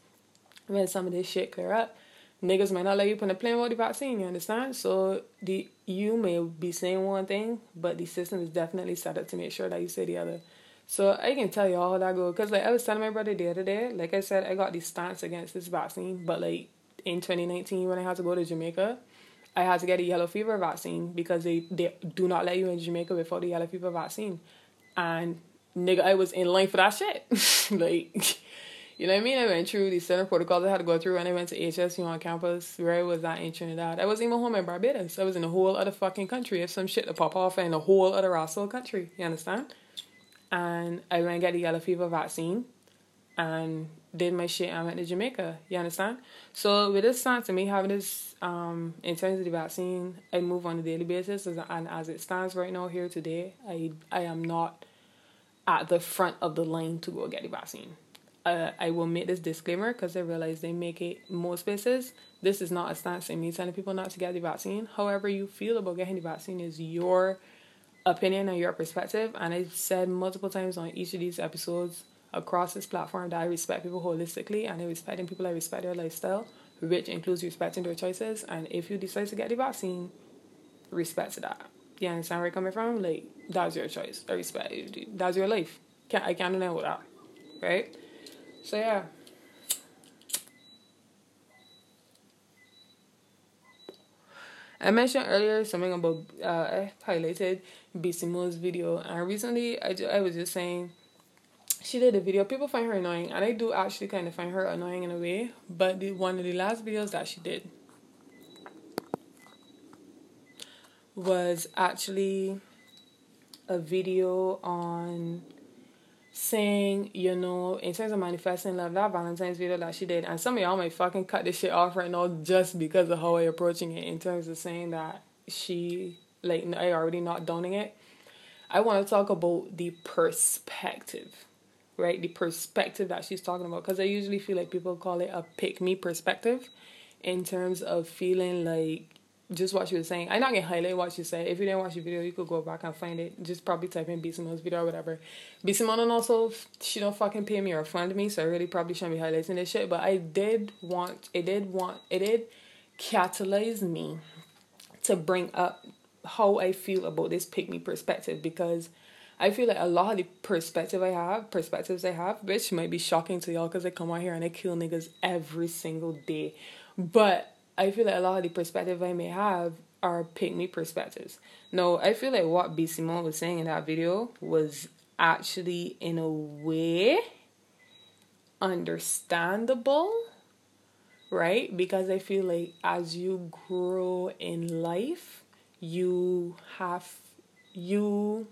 When some of this shit clear up, niggas might not let you put a plane with the vaccine. You understand? So the you may be saying one thing, but the system is definitely set up to make sure that you say the other. So I can tell you all that go. Cause like I was telling my brother the other day, like I said, I got the stance against this vaccine, but like in 2019 when I had to go to Jamaica, I had to get a yellow fever vaccine because they, they do not let you in Jamaica without the yellow fever vaccine. And nigga, I was in line for that shit. *laughs* like, you know what I mean? I went through the center protocols I had to go through and I went to HSU on campus where I was at in Trinidad. I wasn't even home in Barbados. I was in a whole other fucking country. If some shit to pop off in a whole other asshole country. You understand? And I went and get the yellow fever vaccine and did my shit I went to Jamaica. You understand? So with this stance and me having this um in terms of the vaccine, I move on a daily basis as, and as it stands right now here today, I I am not at the front of the line to go get the vaccine. Uh, I will make this disclaimer because I realize they make it most places. This is not a stance in me telling people not to get the vaccine. However, you feel about getting the vaccine is your opinion and your perspective. And I've said multiple times on each of these episodes across this platform that I respect people holistically and I respecting people I respect their lifestyle, which includes respecting their choices. And if you decide to get the vaccine, respect to that. You understand where I'm coming from? Like that's your choice. I respect it. That's your life. Can't I can't with that. Right? So yeah. I mentioned earlier something about uh, I highlighted B Simone's video, and recently I, I was just saying she did a video. People find her annoying, and I do actually kind of find her annoying in a way. But the one of the last videos that she did was actually a video on saying, you know, in terms of manifesting love, that Valentine's video that she did, and some of y'all might fucking cut this shit off right now just because of how I approaching it in terms of saying that she like I already not downing it. I want to talk about the perspective right? The perspective that she's talking about. Because I usually feel like people call it a pick me perspective in terms of feeling like just what she was saying. I'm not gonna highlight what she said. If you didn't watch the video, you could go back and find it. Just probably type in B Simone's video or whatever. B Simone and also she don't fucking pay me or fund me, so I really probably shouldn't be highlighting this shit. But I did want it did want it did catalyze me to bring up how I feel about this pick me perspective because I feel like a lot of the perspective I have, perspectives I have, which might be shocking to y'all because I come out here and I kill niggas every single day. But I feel like a lot of the perspective I may have are pick perspectives. No, I feel like what B Simone was saying in that video was actually in a way understandable, right? Because I feel like as you grow in life, you have you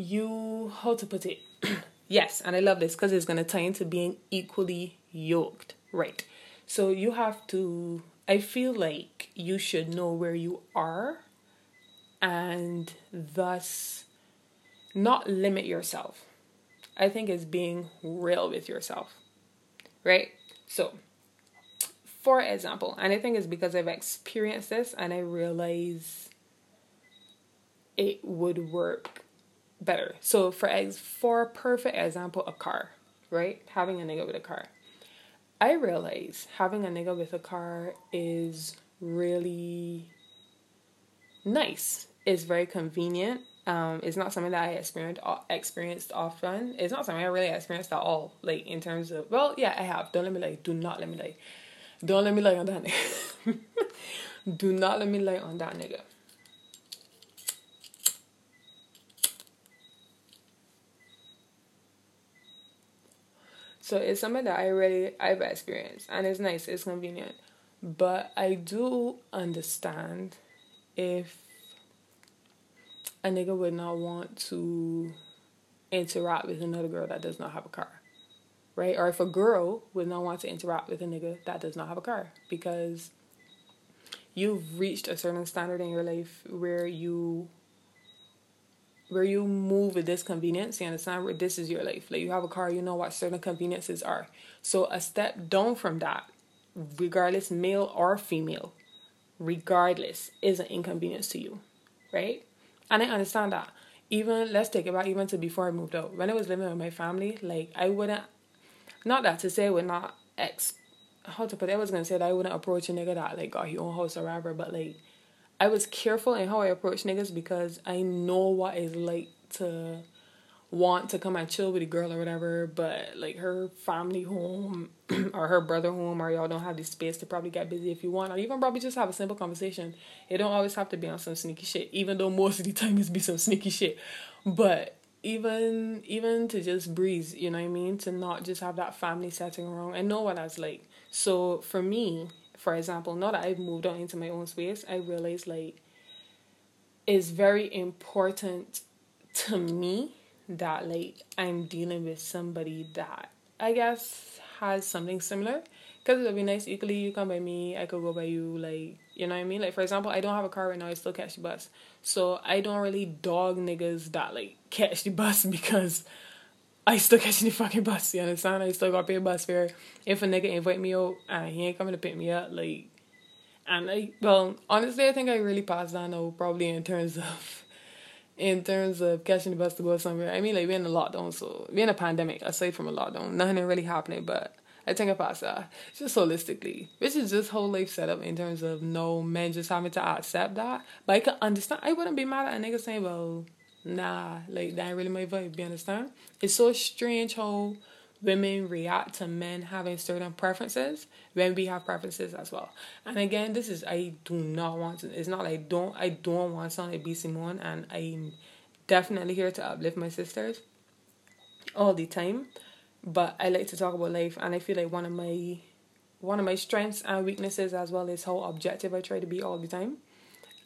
you how to put it *clears throat* yes and i love this because it's going to tie into being equally yoked right so you have to I feel like you should know where you are and thus not limit yourself. I think it's being real with yourself. Right? So, for example, and I think it's because I've experienced this and I realize it would work better. So for ex for perfect example, a car, right? Having a nigga with a car. I realize having a nigga with a car is really nice. It's very convenient. Um, it's not something that I experienced experienced often. It's not something I really experienced at all. Like in terms of well, yeah, I have. Don't let me lie. Do not let me lie. Don't let me lie on that nigga. *laughs* Do not let me lie on that nigga. So it's something that I really I've experienced and it's nice, it's convenient. But I do understand if a nigga would not want to interact with another girl that does not have a car. Right? Or if a girl would not want to interact with a nigga that does not have a car because you've reached a certain standard in your life where you where you move with this convenience, you understand where this is your life. Like you have a car, you know what certain conveniences are. So a step down from that, regardless male or female, regardless, is an inconvenience to you. Right? And I understand that. Even let's take it back even to before I moved out. When I was living with my family, like I wouldn't not that to say I would not ex how to put it, I was gonna say that I wouldn't approach a nigga that like got his own house or whatever, but like I was careful in how I approach niggas because I know what it's like to want to come and chill with a girl or whatever, but like her family home *clears throat* or her brother home or y'all don't have the space to probably get busy if you want, or even probably just have a simple conversation. It don't always have to be on some sneaky shit, even though most of the time it's be some sneaky shit. But even even to just breeze, you know what I mean? To not just have that family setting around. I know what that's like. So for me, for example, now that I've moved on into my own space, I realize like it's very important to me that like I'm dealing with somebody that I guess has something similar. Because it would be nice equally you come by me, I could go by you, like you know what I mean? Like for example, I don't have a car right now, I still catch the bus. So I don't really dog niggas that like catch the bus *laughs* because I still catching the fucking bus, you understand? I still gotta pay a bus fare. If a nigga invite me out and he ain't coming to pick me up, like, and like, well, honestly, I think I really passed on though, probably in terms of, in terms of catching the bus to go somewhere. I mean, like, we're in a lockdown, so we're in a pandemic, aside from a lockdown. Nothing really happening, but I think I passed that. Just holistically, which is just whole life setup in terms of no men just having to accept that. But I can understand. I wouldn't be mad at a nigga saying, well, nah, like that ain't really my vibe, you understand? It's so strange how women react to men having certain preferences when we have preferences as well. And again, this is I do not want to it's not like don't I don't want to sound like B Simone and I'm definitely here to uplift my sisters all the time. But I like to talk about life and I feel like one of my one of my strengths and weaknesses as well is how objective I try to be all the time.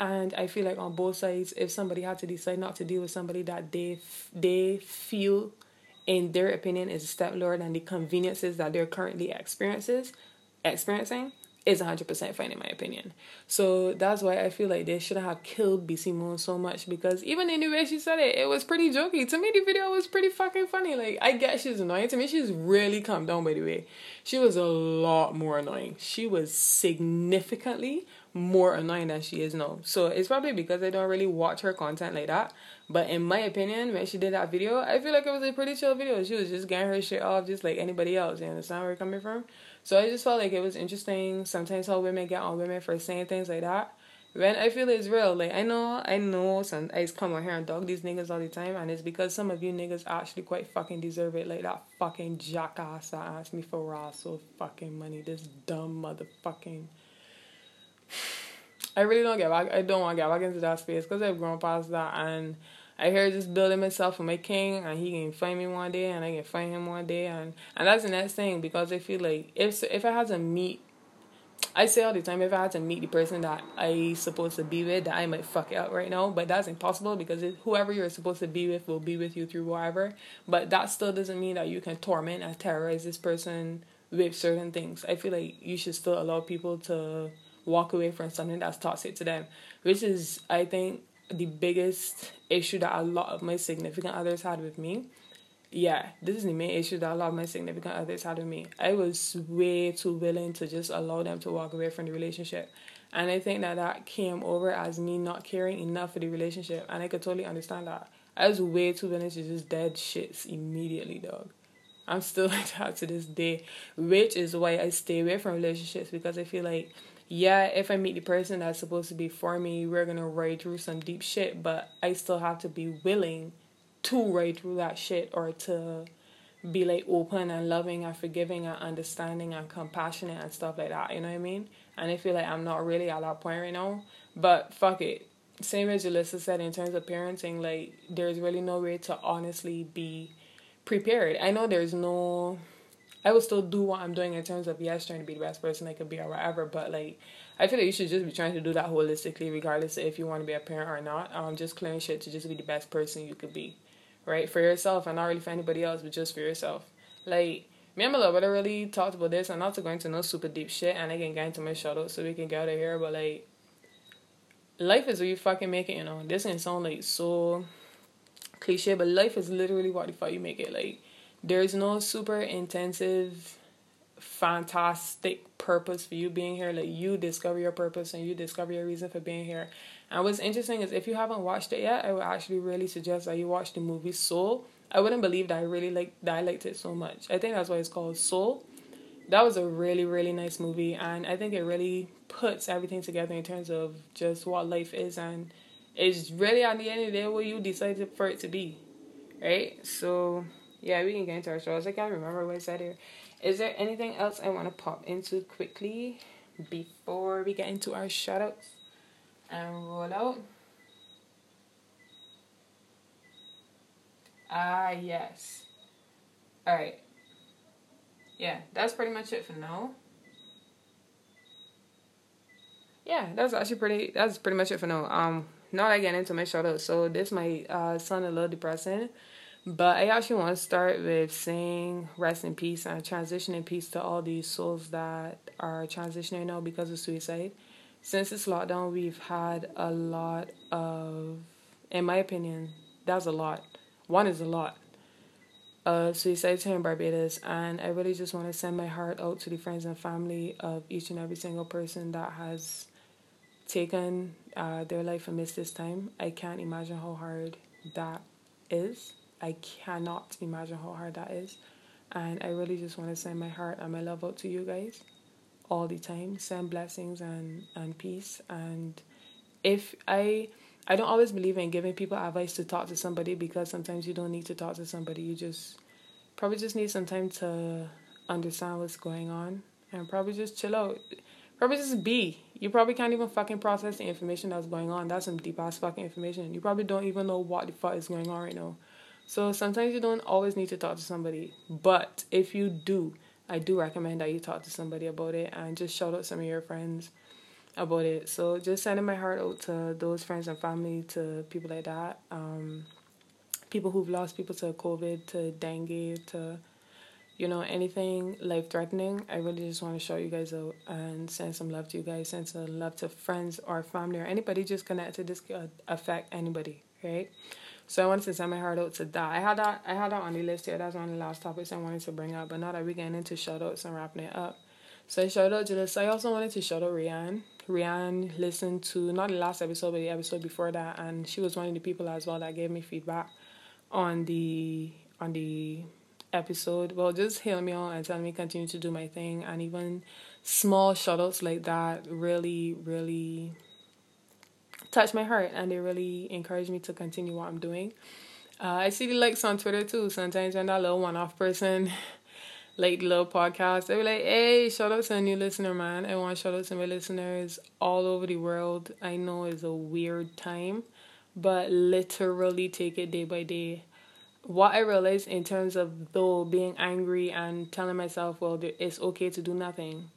And I feel like on both sides, if somebody had to decide not to deal with somebody that they they feel, in their opinion, is a step lower than the conveniences that they're currently experiences experiencing, is 100% fine in my opinion. So that's why I feel like they shouldn't have killed B Simone so much because even in the way she said it, it was pretty jokey. To me, the video was pretty fucking funny. Like, I get she's annoying. To me, she's really calmed down by the way. She was a lot more annoying. She was significantly more annoying than she is now. So it's probably because I don't really watch her content like that. But in my opinion, when she did that video, I feel like it was a pretty chill video. She was just getting her shit off just like anybody else. You understand where I'm coming from? So I just felt like it was interesting. Sometimes how women get on women for saying things like that. When I feel it's real, like I know, I know, some I come on here and dog these niggas all the time, and it's because some of you niggas actually quite fucking deserve it. Like that fucking jackass that asked me for raw so fucking money. This dumb motherfucking I really don't get back. I don't want to get back into that space because I've grown past that, and I hear just building myself for my king, and he can find me one day, and I can find him one day, and and that's the next thing because I feel like if if I had to meet, I say all the time if I had to meet the person that I supposed to be with, that I might fuck it up right now, but that's impossible because it, whoever you're supposed to be with will be with you through whatever. But that still doesn't mean that you can torment and terrorize this person with certain things. I feel like you should still allow people to walk away from something that's toxic to them, which is I think the biggest issue that a lot of my significant others had with me. Yeah, this is the main issue that a lot of my significant others had with me. I was way too willing to just allow them to walk away from the relationship. And I think that that came over as me not caring enough for the relationship. And I could totally understand that. I was way too willing to just dead shits immediately, dog. I'm still *laughs* like that to this day, which is why I stay away from relationships because I feel like, yeah, if I meet the person that's supposed to be for me, we're gonna ride through some deep shit, but I still have to be willing to ride through that shit or to be like open and loving and forgiving and understanding and compassionate and stuff like that. You know what I mean? And I feel like I'm not really at that point right now. But fuck it. Same as Alyssa said in terms of parenting, like there's really no way to honestly be prepared. I know there's no I will still do what I'm doing in terms of yes, trying to be the best person I could be or whatever, but like I feel like you should just be trying to do that holistically regardless if you want to be a parent or not. Um just clearing shit to just be the best person you could be. Right? For yourself and not really for anybody else, but just for yourself. Like me and my lover really talked about this and not to go into no super deep shit and I can get into my shadow so we can get out of here, but like life is what you fucking make it, you know. This can sound like so cliche, but life is literally what the fuck you make it. Like, there's no super intensive, fantastic purpose for you being here. Like, you discover your purpose and you discover your reason for being here. And what's interesting is if you haven't watched it yet, I would actually really suggest that you watch the movie Soul. I wouldn't believe that I really like that I liked it so much. I think that's why it's called Soul. That was a really really nice movie, and I think it really puts everything together in terms of just what life is and it's really at the end of the day what you decide for it to be, right? So yeah, we can get into our shows. I can't remember what I said here. Is there anything else I want to pop into quickly before we get into our shoutouts and roll out? Ah, yes. All right. Yeah, that's pretty much it for now. Yeah, that's actually pretty. That's pretty much it for now. Um, now I get into my shout out. So this might uh, sound a little depressing, but I actually want to start with saying rest in peace and transition in peace to all these souls that are transitioning now because of suicide. Since this lockdown, we've had a lot of, in my opinion, that's a lot. One is a lot. Uh, suicides here in Barbados, and I really just want to send my heart out to the friends and family of each and every single person that has taken uh, their life amidst this time. I can't imagine how hard that is. I cannot imagine how hard that is. And I really just want to send my heart and my love out to you guys all the time. Send blessings and, and peace. And if I I don't always believe in giving people advice to talk to somebody because sometimes you don't need to talk to somebody. You just probably just need some time to understand what's going on and probably just chill out. Probably just be. You probably can't even fucking process the information that's going on. That's some deep ass fucking information. You probably don't even know what the fuck is going on right now. So sometimes you don't always need to talk to somebody. But if you do, I do recommend that you talk to somebody about it and just shout out some of your friends about it. So just sending my heart out to those friends and family, to people like that. Um, people who've lost people to COVID, to dengue, to you know, anything life threatening, I really just want to show you guys out and send some love to you guys, send some love to friends or family or anybody just connected. This could affect anybody, right? So I wanted to send my heart out to that. I had that I had that on the list here. That's one of the last topics I wanted to bring up. But now that we're getting into shout outs and wrapping it up. So I shout out to this. I also wanted to shout out Rianne. Rianne listened to not the last episode but the episode before that and she was one of the people as well that gave me feedback on the on the episode. Well, just hear me out and tell me continue to do my thing. And even small shoutouts like that really, really touch my heart and they really encourage me to continue what I'm doing. Uh, I see the likes on Twitter too. Sometimes when that little one off person, *laughs* like little podcast, they be like, hey, shout out to a new listener, man. I want to shout out to my listeners all over the world. I know it's a weird time, but literally take it day by day what I realized in terms of though being angry and telling myself, well, it's okay to do nothing.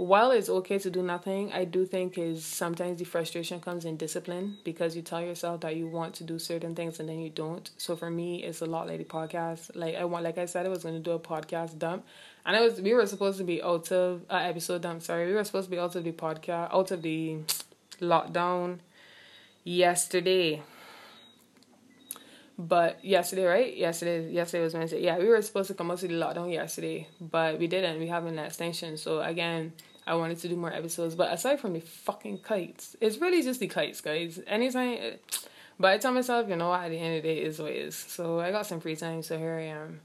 While it's okay to do nothing, I do think is sometimes the frustration comes in discipline because you tell yourself that you want to do certain things and then you don't. So for me, it's a lot like the podcast. Like I want, like I said, I was going to do a podcast dump, and I was we were supposed to be out of uh, episode dump. Sorry, we were supposed to be out of the podcast, out of the lockdown yesterday. But yesterday, right? Yesterday, yesterday was Wednesday. Yeah, we were supposed to come out to the lockdown yesterday, but we didn't. We have an extension. So again, I wanted to do more episodes. But aside from the fucking kites, it's really just the kites, guys. Anytime, but I tell myself, you know, what, at the end of the day, is what it is. So I got some free time, so here I am.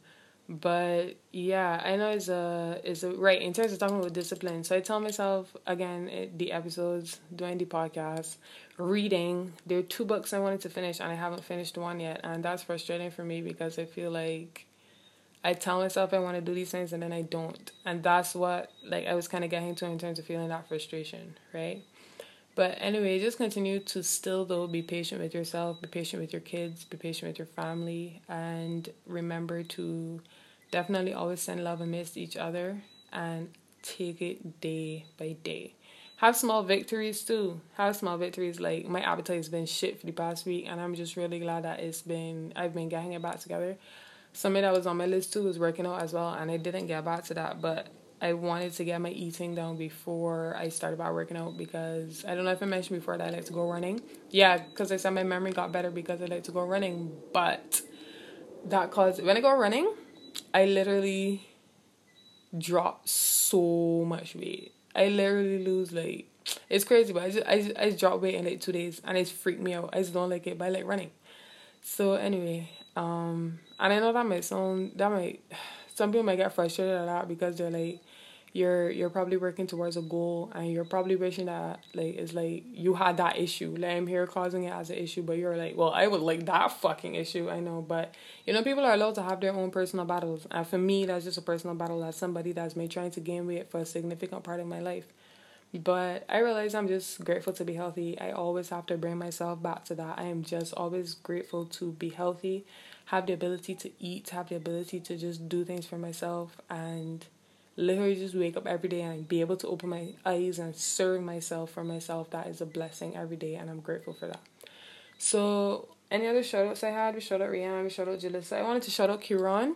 But yeah, I know it's a it's a right in terms of talking about discipline. So I tell myself again it, the episodes, doing the podcast, reading. There are two books I wanted to finish and I haven't finished one yet, and that's frustrating for me because I feel like I tell myself I want to do these things and then I don't, and that's what like I was kind of getting to in terms of feeling that frustration, right? But anyway, just continue to still though be patient with yourself, be patient with your kids, be patient with your family, and remember to definitely always send love amidst each other and take it day by day. Have small victories too. Have small victories. Like my appetite has been shit for the past week, and I'm just really glad that it's been I've been getting it back together. Something that was on my list too was working out as well, and I didn't get back to that, but I wanted to get my eating down before I started about working out because I don't know if I mentioned before that I like to go running. Yeah, because I said my memory got better because I like to go running, but that caused when I go running, I literally drop so much weight. I literally lose like it's crazy, but I just I just, I just drop weight in like two days and it's freaked me out. I just don't like it, but I like running. So anyway, um, and I know that might sound that might *sighs* some people might get frustrated at that because they're like you're you're probably working towards a goal and you're probably wishing that like it's like you had that issue like i'm here causing it as an issue but you're like well i would like that fucking issue i know but you know people are allowed to have their own personal battles and for me that's just a personal battle as somebody that's been trying to gain weight for a significant part of my life but I realize I'm just grateful to be healthy. I always have to bring myself back to that. I am just always grateful to be healthy, have the ability to eat, to have the ability to just do things for myself, and literally just wake up every day and be able to open my eyes and serve myself for myself. That is a blessing every day, and I'm grateful for that. So, any other shout outs I had? We shout out Rihanna, we shout out Jalissa. I wanted to shout out Kieran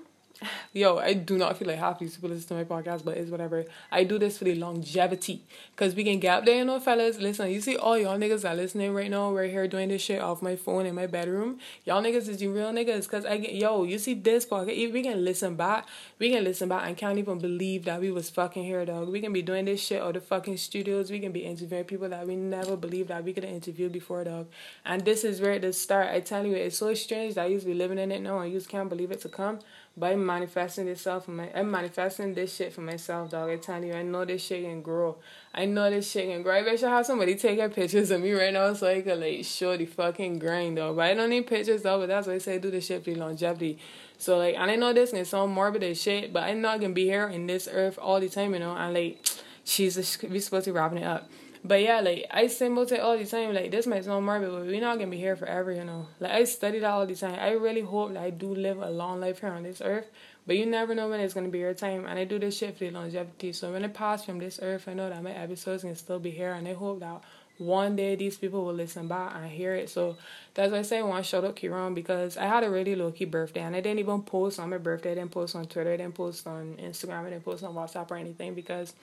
yo, I do not feel like half these people listen to my podcast, but it's whatever. I do this for the longevity. Because we can get up there, you know, fellas. Listen, you see all y'all niggas that listening right now, right here doing this shit off my phone in my bedroom. Y'all niggas is the real niggas. Because I get, yo, you see this podcast, we can listen back. We can listen back and can't even believe that we was fucking here, dog. We can be doing this shit out the fucking studios. We can be interviewing people that we never believed that we could have interviewed before, dog. And this is where it start. I tell you, it's so strange that to be living in it now and you just can't believe it to come. But I'm manifesting this stuff for my I'm manifesting this shit for myself, dog. I tell you, I know this shit can grow. I know this shit can grow. I bet you have somebody taking pictures of me right now so I can like show the fucking grind though. But I don't need pictures though, but that's why I say do the shit for the longevity. So like and I know this can sound morbid as shit, but I'm not gonna be here in this earth all the time, you know, and like *tsk* she's we supposed to be wrapping it up. But yeah, like I symbol to all the time, like this might sound morbid, but we're not gonna be here forever, you know. Like I that all the time. I really hope that I do live a long life here on this earth. But you never know when it's gonna be your time. And I do this shit for the longevity. So when I pass from this earth, I know that my episodes can still be here and I hope that one day these people will listen back and hear it. So that's why I say I want to shout out Kieran because I had a really low key birthday and I didn't even post on my birthday. I didn't post on Twitter. I didn't post on Instagram. I didn't post on WhatsApp or anything because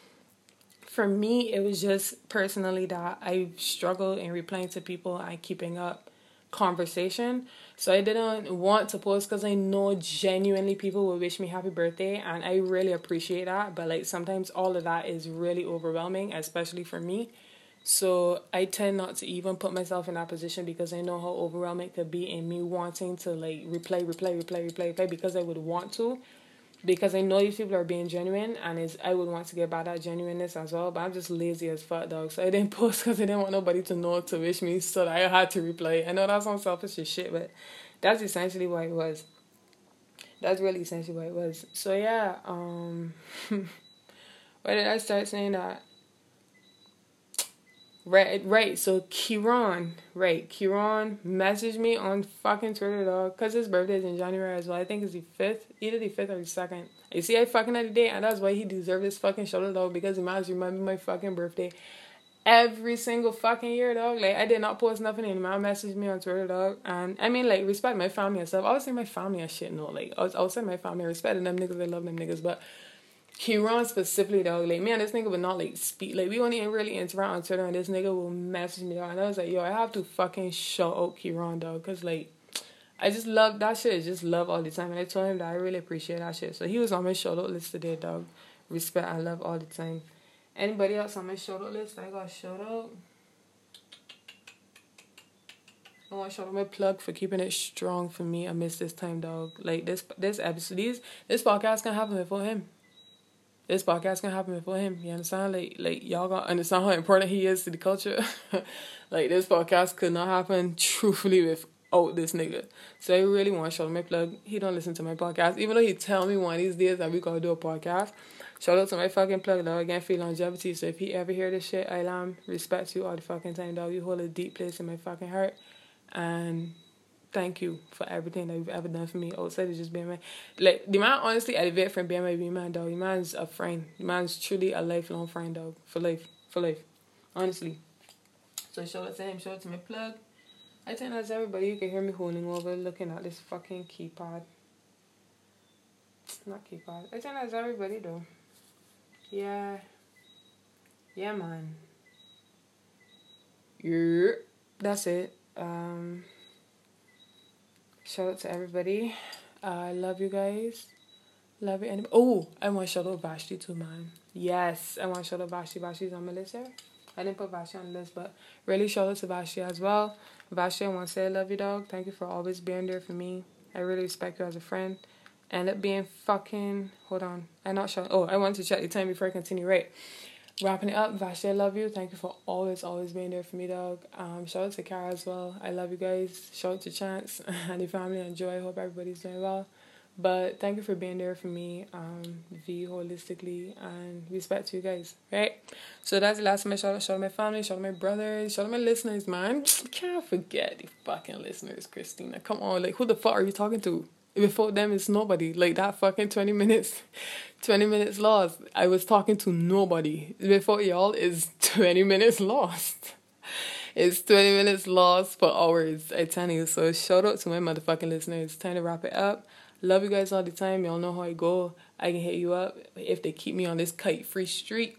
for me, it was just personally that I struggled in replying to people and keeping up conversation. So I didn't want to post because I know genuinely people will wish me happy birthday and I really appreciate that. But like sometimes all of that is really overwhelming, especially for me. So I tend not to even put myself in that position because I know how overwhelming it could be in me wanting to like replay, replay, replay, replay, replay because I would want to because I know these people are being genuine and is I would want to get by that genuineness as well. But I'm just lazy as fuck, dog. So I didn't *laughs* post because I didn't want nobody to know to wish me, so I had to replay. I know that sounds selfish as shit, but that's essentially what it was. That's really essentially what it was. So yeah, um, *laughs* why did I start saying that? Right, right. So Kieran, right, Kieran messaged me on fucking Twitter, dog, cause his birthday is in January as well. I think it's the fifth, either the fifth or the second. You see, I fucking had a date, and that's why he deserved this fucking shoulder, dog, because he might remember my fucking birthday every single fucking year, dog. Like I did not post nothing, and my messaged me on Twitter, dog. And I mean, like respect my family and stuff. Say my family and shit, no, like I was, I would say my family, respect them niggas, I love them niggas, but Kieran specifically though, like man, this nigga would not like speak. Like we even really interact on Twitter, and this nigga will message me dog. And I was like, yo, I have to fucking shout out Kieran dog, cause like I just love that shit. Just love all the time, and I told him that I really appreciate that shit. So he was on my out list today, dog. Respect and love all the time. Anybody else on my out list? I got shout out. I want to shout out my plug for keeping it strong for me amidst this time, dog. Like this, this episode, these, this podcast can happen before him this podcast can happen before him. You understand? Like, like y'all gonna understand how important he is to the culture. *laughs* like this podcast could not happen *laughs* truthfully without this nigga. So I really want to shout out my plug. He don't listen to my podcast, even though he tell me one of these days that we gonna do a podcast. Shout out to my fucking plug dog again feel longevity. So if he ever hear this shit, I am respect you all the fucking time, dog. You hold a deep place in my fucking heart, and thank you for everything that you've ever done for me outside of just being my like the man honestly elevate from being my be man dog. The man's a friend. The man's truly a lifelong friend dog. For life. For life. Honestly. So show it to him, show it to my plug. I think that's everybody. You can hear me holding over looking at this fucking keypad. Not keypad. I think that's everybody though. Yeah. Yeah man. Yeah. That's it. Um Shout out to everybody. Uh, I love you guys. Love you. Anybody. Oh, I want to shout out Vashti too, man. Yes, I want to shout out Vashti. Vashti's on my list here. I didn't put Vashti on the list, but really shout out to Vashti as well. Vashti, I want to say I love you, dog. Thank you for always being there for me. I really respect you as a friend. End up being fucking. Hold on. I'm not sure. Oh, I want to check the time before I continue. Right wrapping it up, Vashti, I love you. Thank you for always, always being there for me, dog. Um, shout out to Kara as well. I love you guys. Shout out to Chance *laughs* and the family. Enjoy. I hope everybody's doing well. But thank you for being there for me, um, V holistically, and respect to you guys, right? So that's the last of my shout out. Shout out my family, shout out my brothers, shout out my listeners, man. *tsk* Can't forget the fucking listeners, Christina. Come on, like who the fuck are you talking to? Before them, it's nobody. Like that fucking 20 minutes *laughs* 20 minutes lost. I was talking to nobody. Before y'all is *laughs* 20 minutes lost. It's 20 minutes lost for hours, I tell you. So shout out to my motherfucking listeners. Time to wrap it up. Love you guys all the time. Y'all know how I go. I can hit you up if they keep me on this kite free street.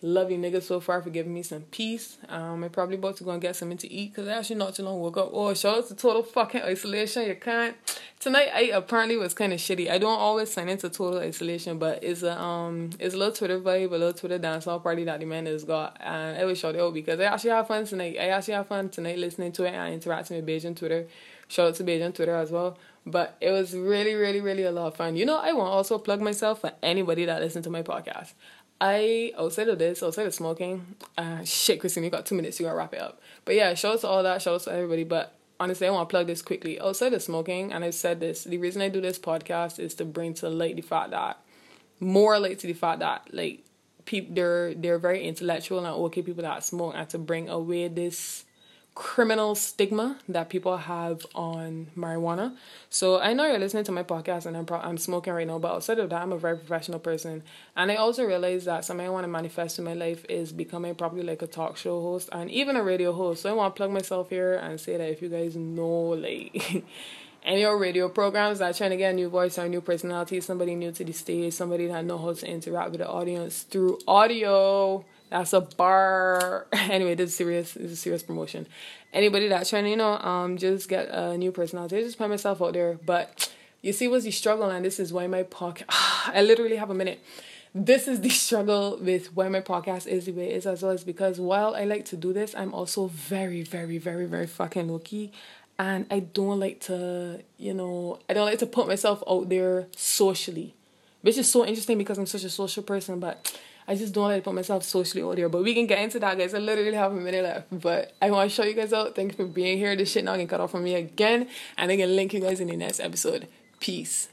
Love you niggas so far for giving me some peace. Um, I probably about to go and get something to eat because I actually not too long woke up. Oh, shout out to total fucking isolation. You can't. Tonight I apparently was kind of shitty. I don't always sign into total isolation, but it's a um it's a little Twitter vibe, a little Twitter dancehall party that the man has got, and it was short out because I actually have fun tonight. I actually have fun tonight listening to it and interacting with Bajan Twitter. Shout out to Bajan Twitter as well. But it was really, really, really a lot of fun. You know, I want to also plug myself for anybody that listens to my podcast. I outside of this, outside of smoking, uh shit, Christine, you got two minutes, you gotta wrap it up. But yeah, shout out to all that, shout out to everybody. But honestly, I want to plug this quickly. Outside of smoking, and I've said this, the reason I do this podcast is to bring to light the fact that more light to the fact that like people they're they're very intellectual and okay people that smoke and to bring away this criminal stigma that people have on marijuana. So I know you're listening to my podcast and I'm pro- I'm smoking right now, but outside of that, I'm a very professional person, and I also realize that something I want to manifest in my life is becoming probably like a talk show host and even a radio host. So I want to plug myself here and say that if you guys know like. *laughs* any of radio programs that trying to get a new voice or a new personality, somebody new to the stage, somebody that know how to interact with the audience through audio, that's a bar. *laughs* anyway, this is serious. This is a serious promotion. Anybody that's trying to, you know, um, just get a new personality, just put myself out there. But you see, what's the struggle, and this is why my podcast. *sighs* I literally have a minute. This is the *laughs* struggle with why my podcast is the way it is as well, is because while I like to do this, I'm also very, very, very, very fucking low key. And I don't like to, you know, I don't like to put myself out there socially, which is so interesting because I'm such a social person. But I just don't like to put myself socially out there. But we can get into that, guys. I literally have a minute left. But I want to show you guys out. Thank you for being here. This shit not getting cut off from me again. And I can link you guys in the next episode. Peace.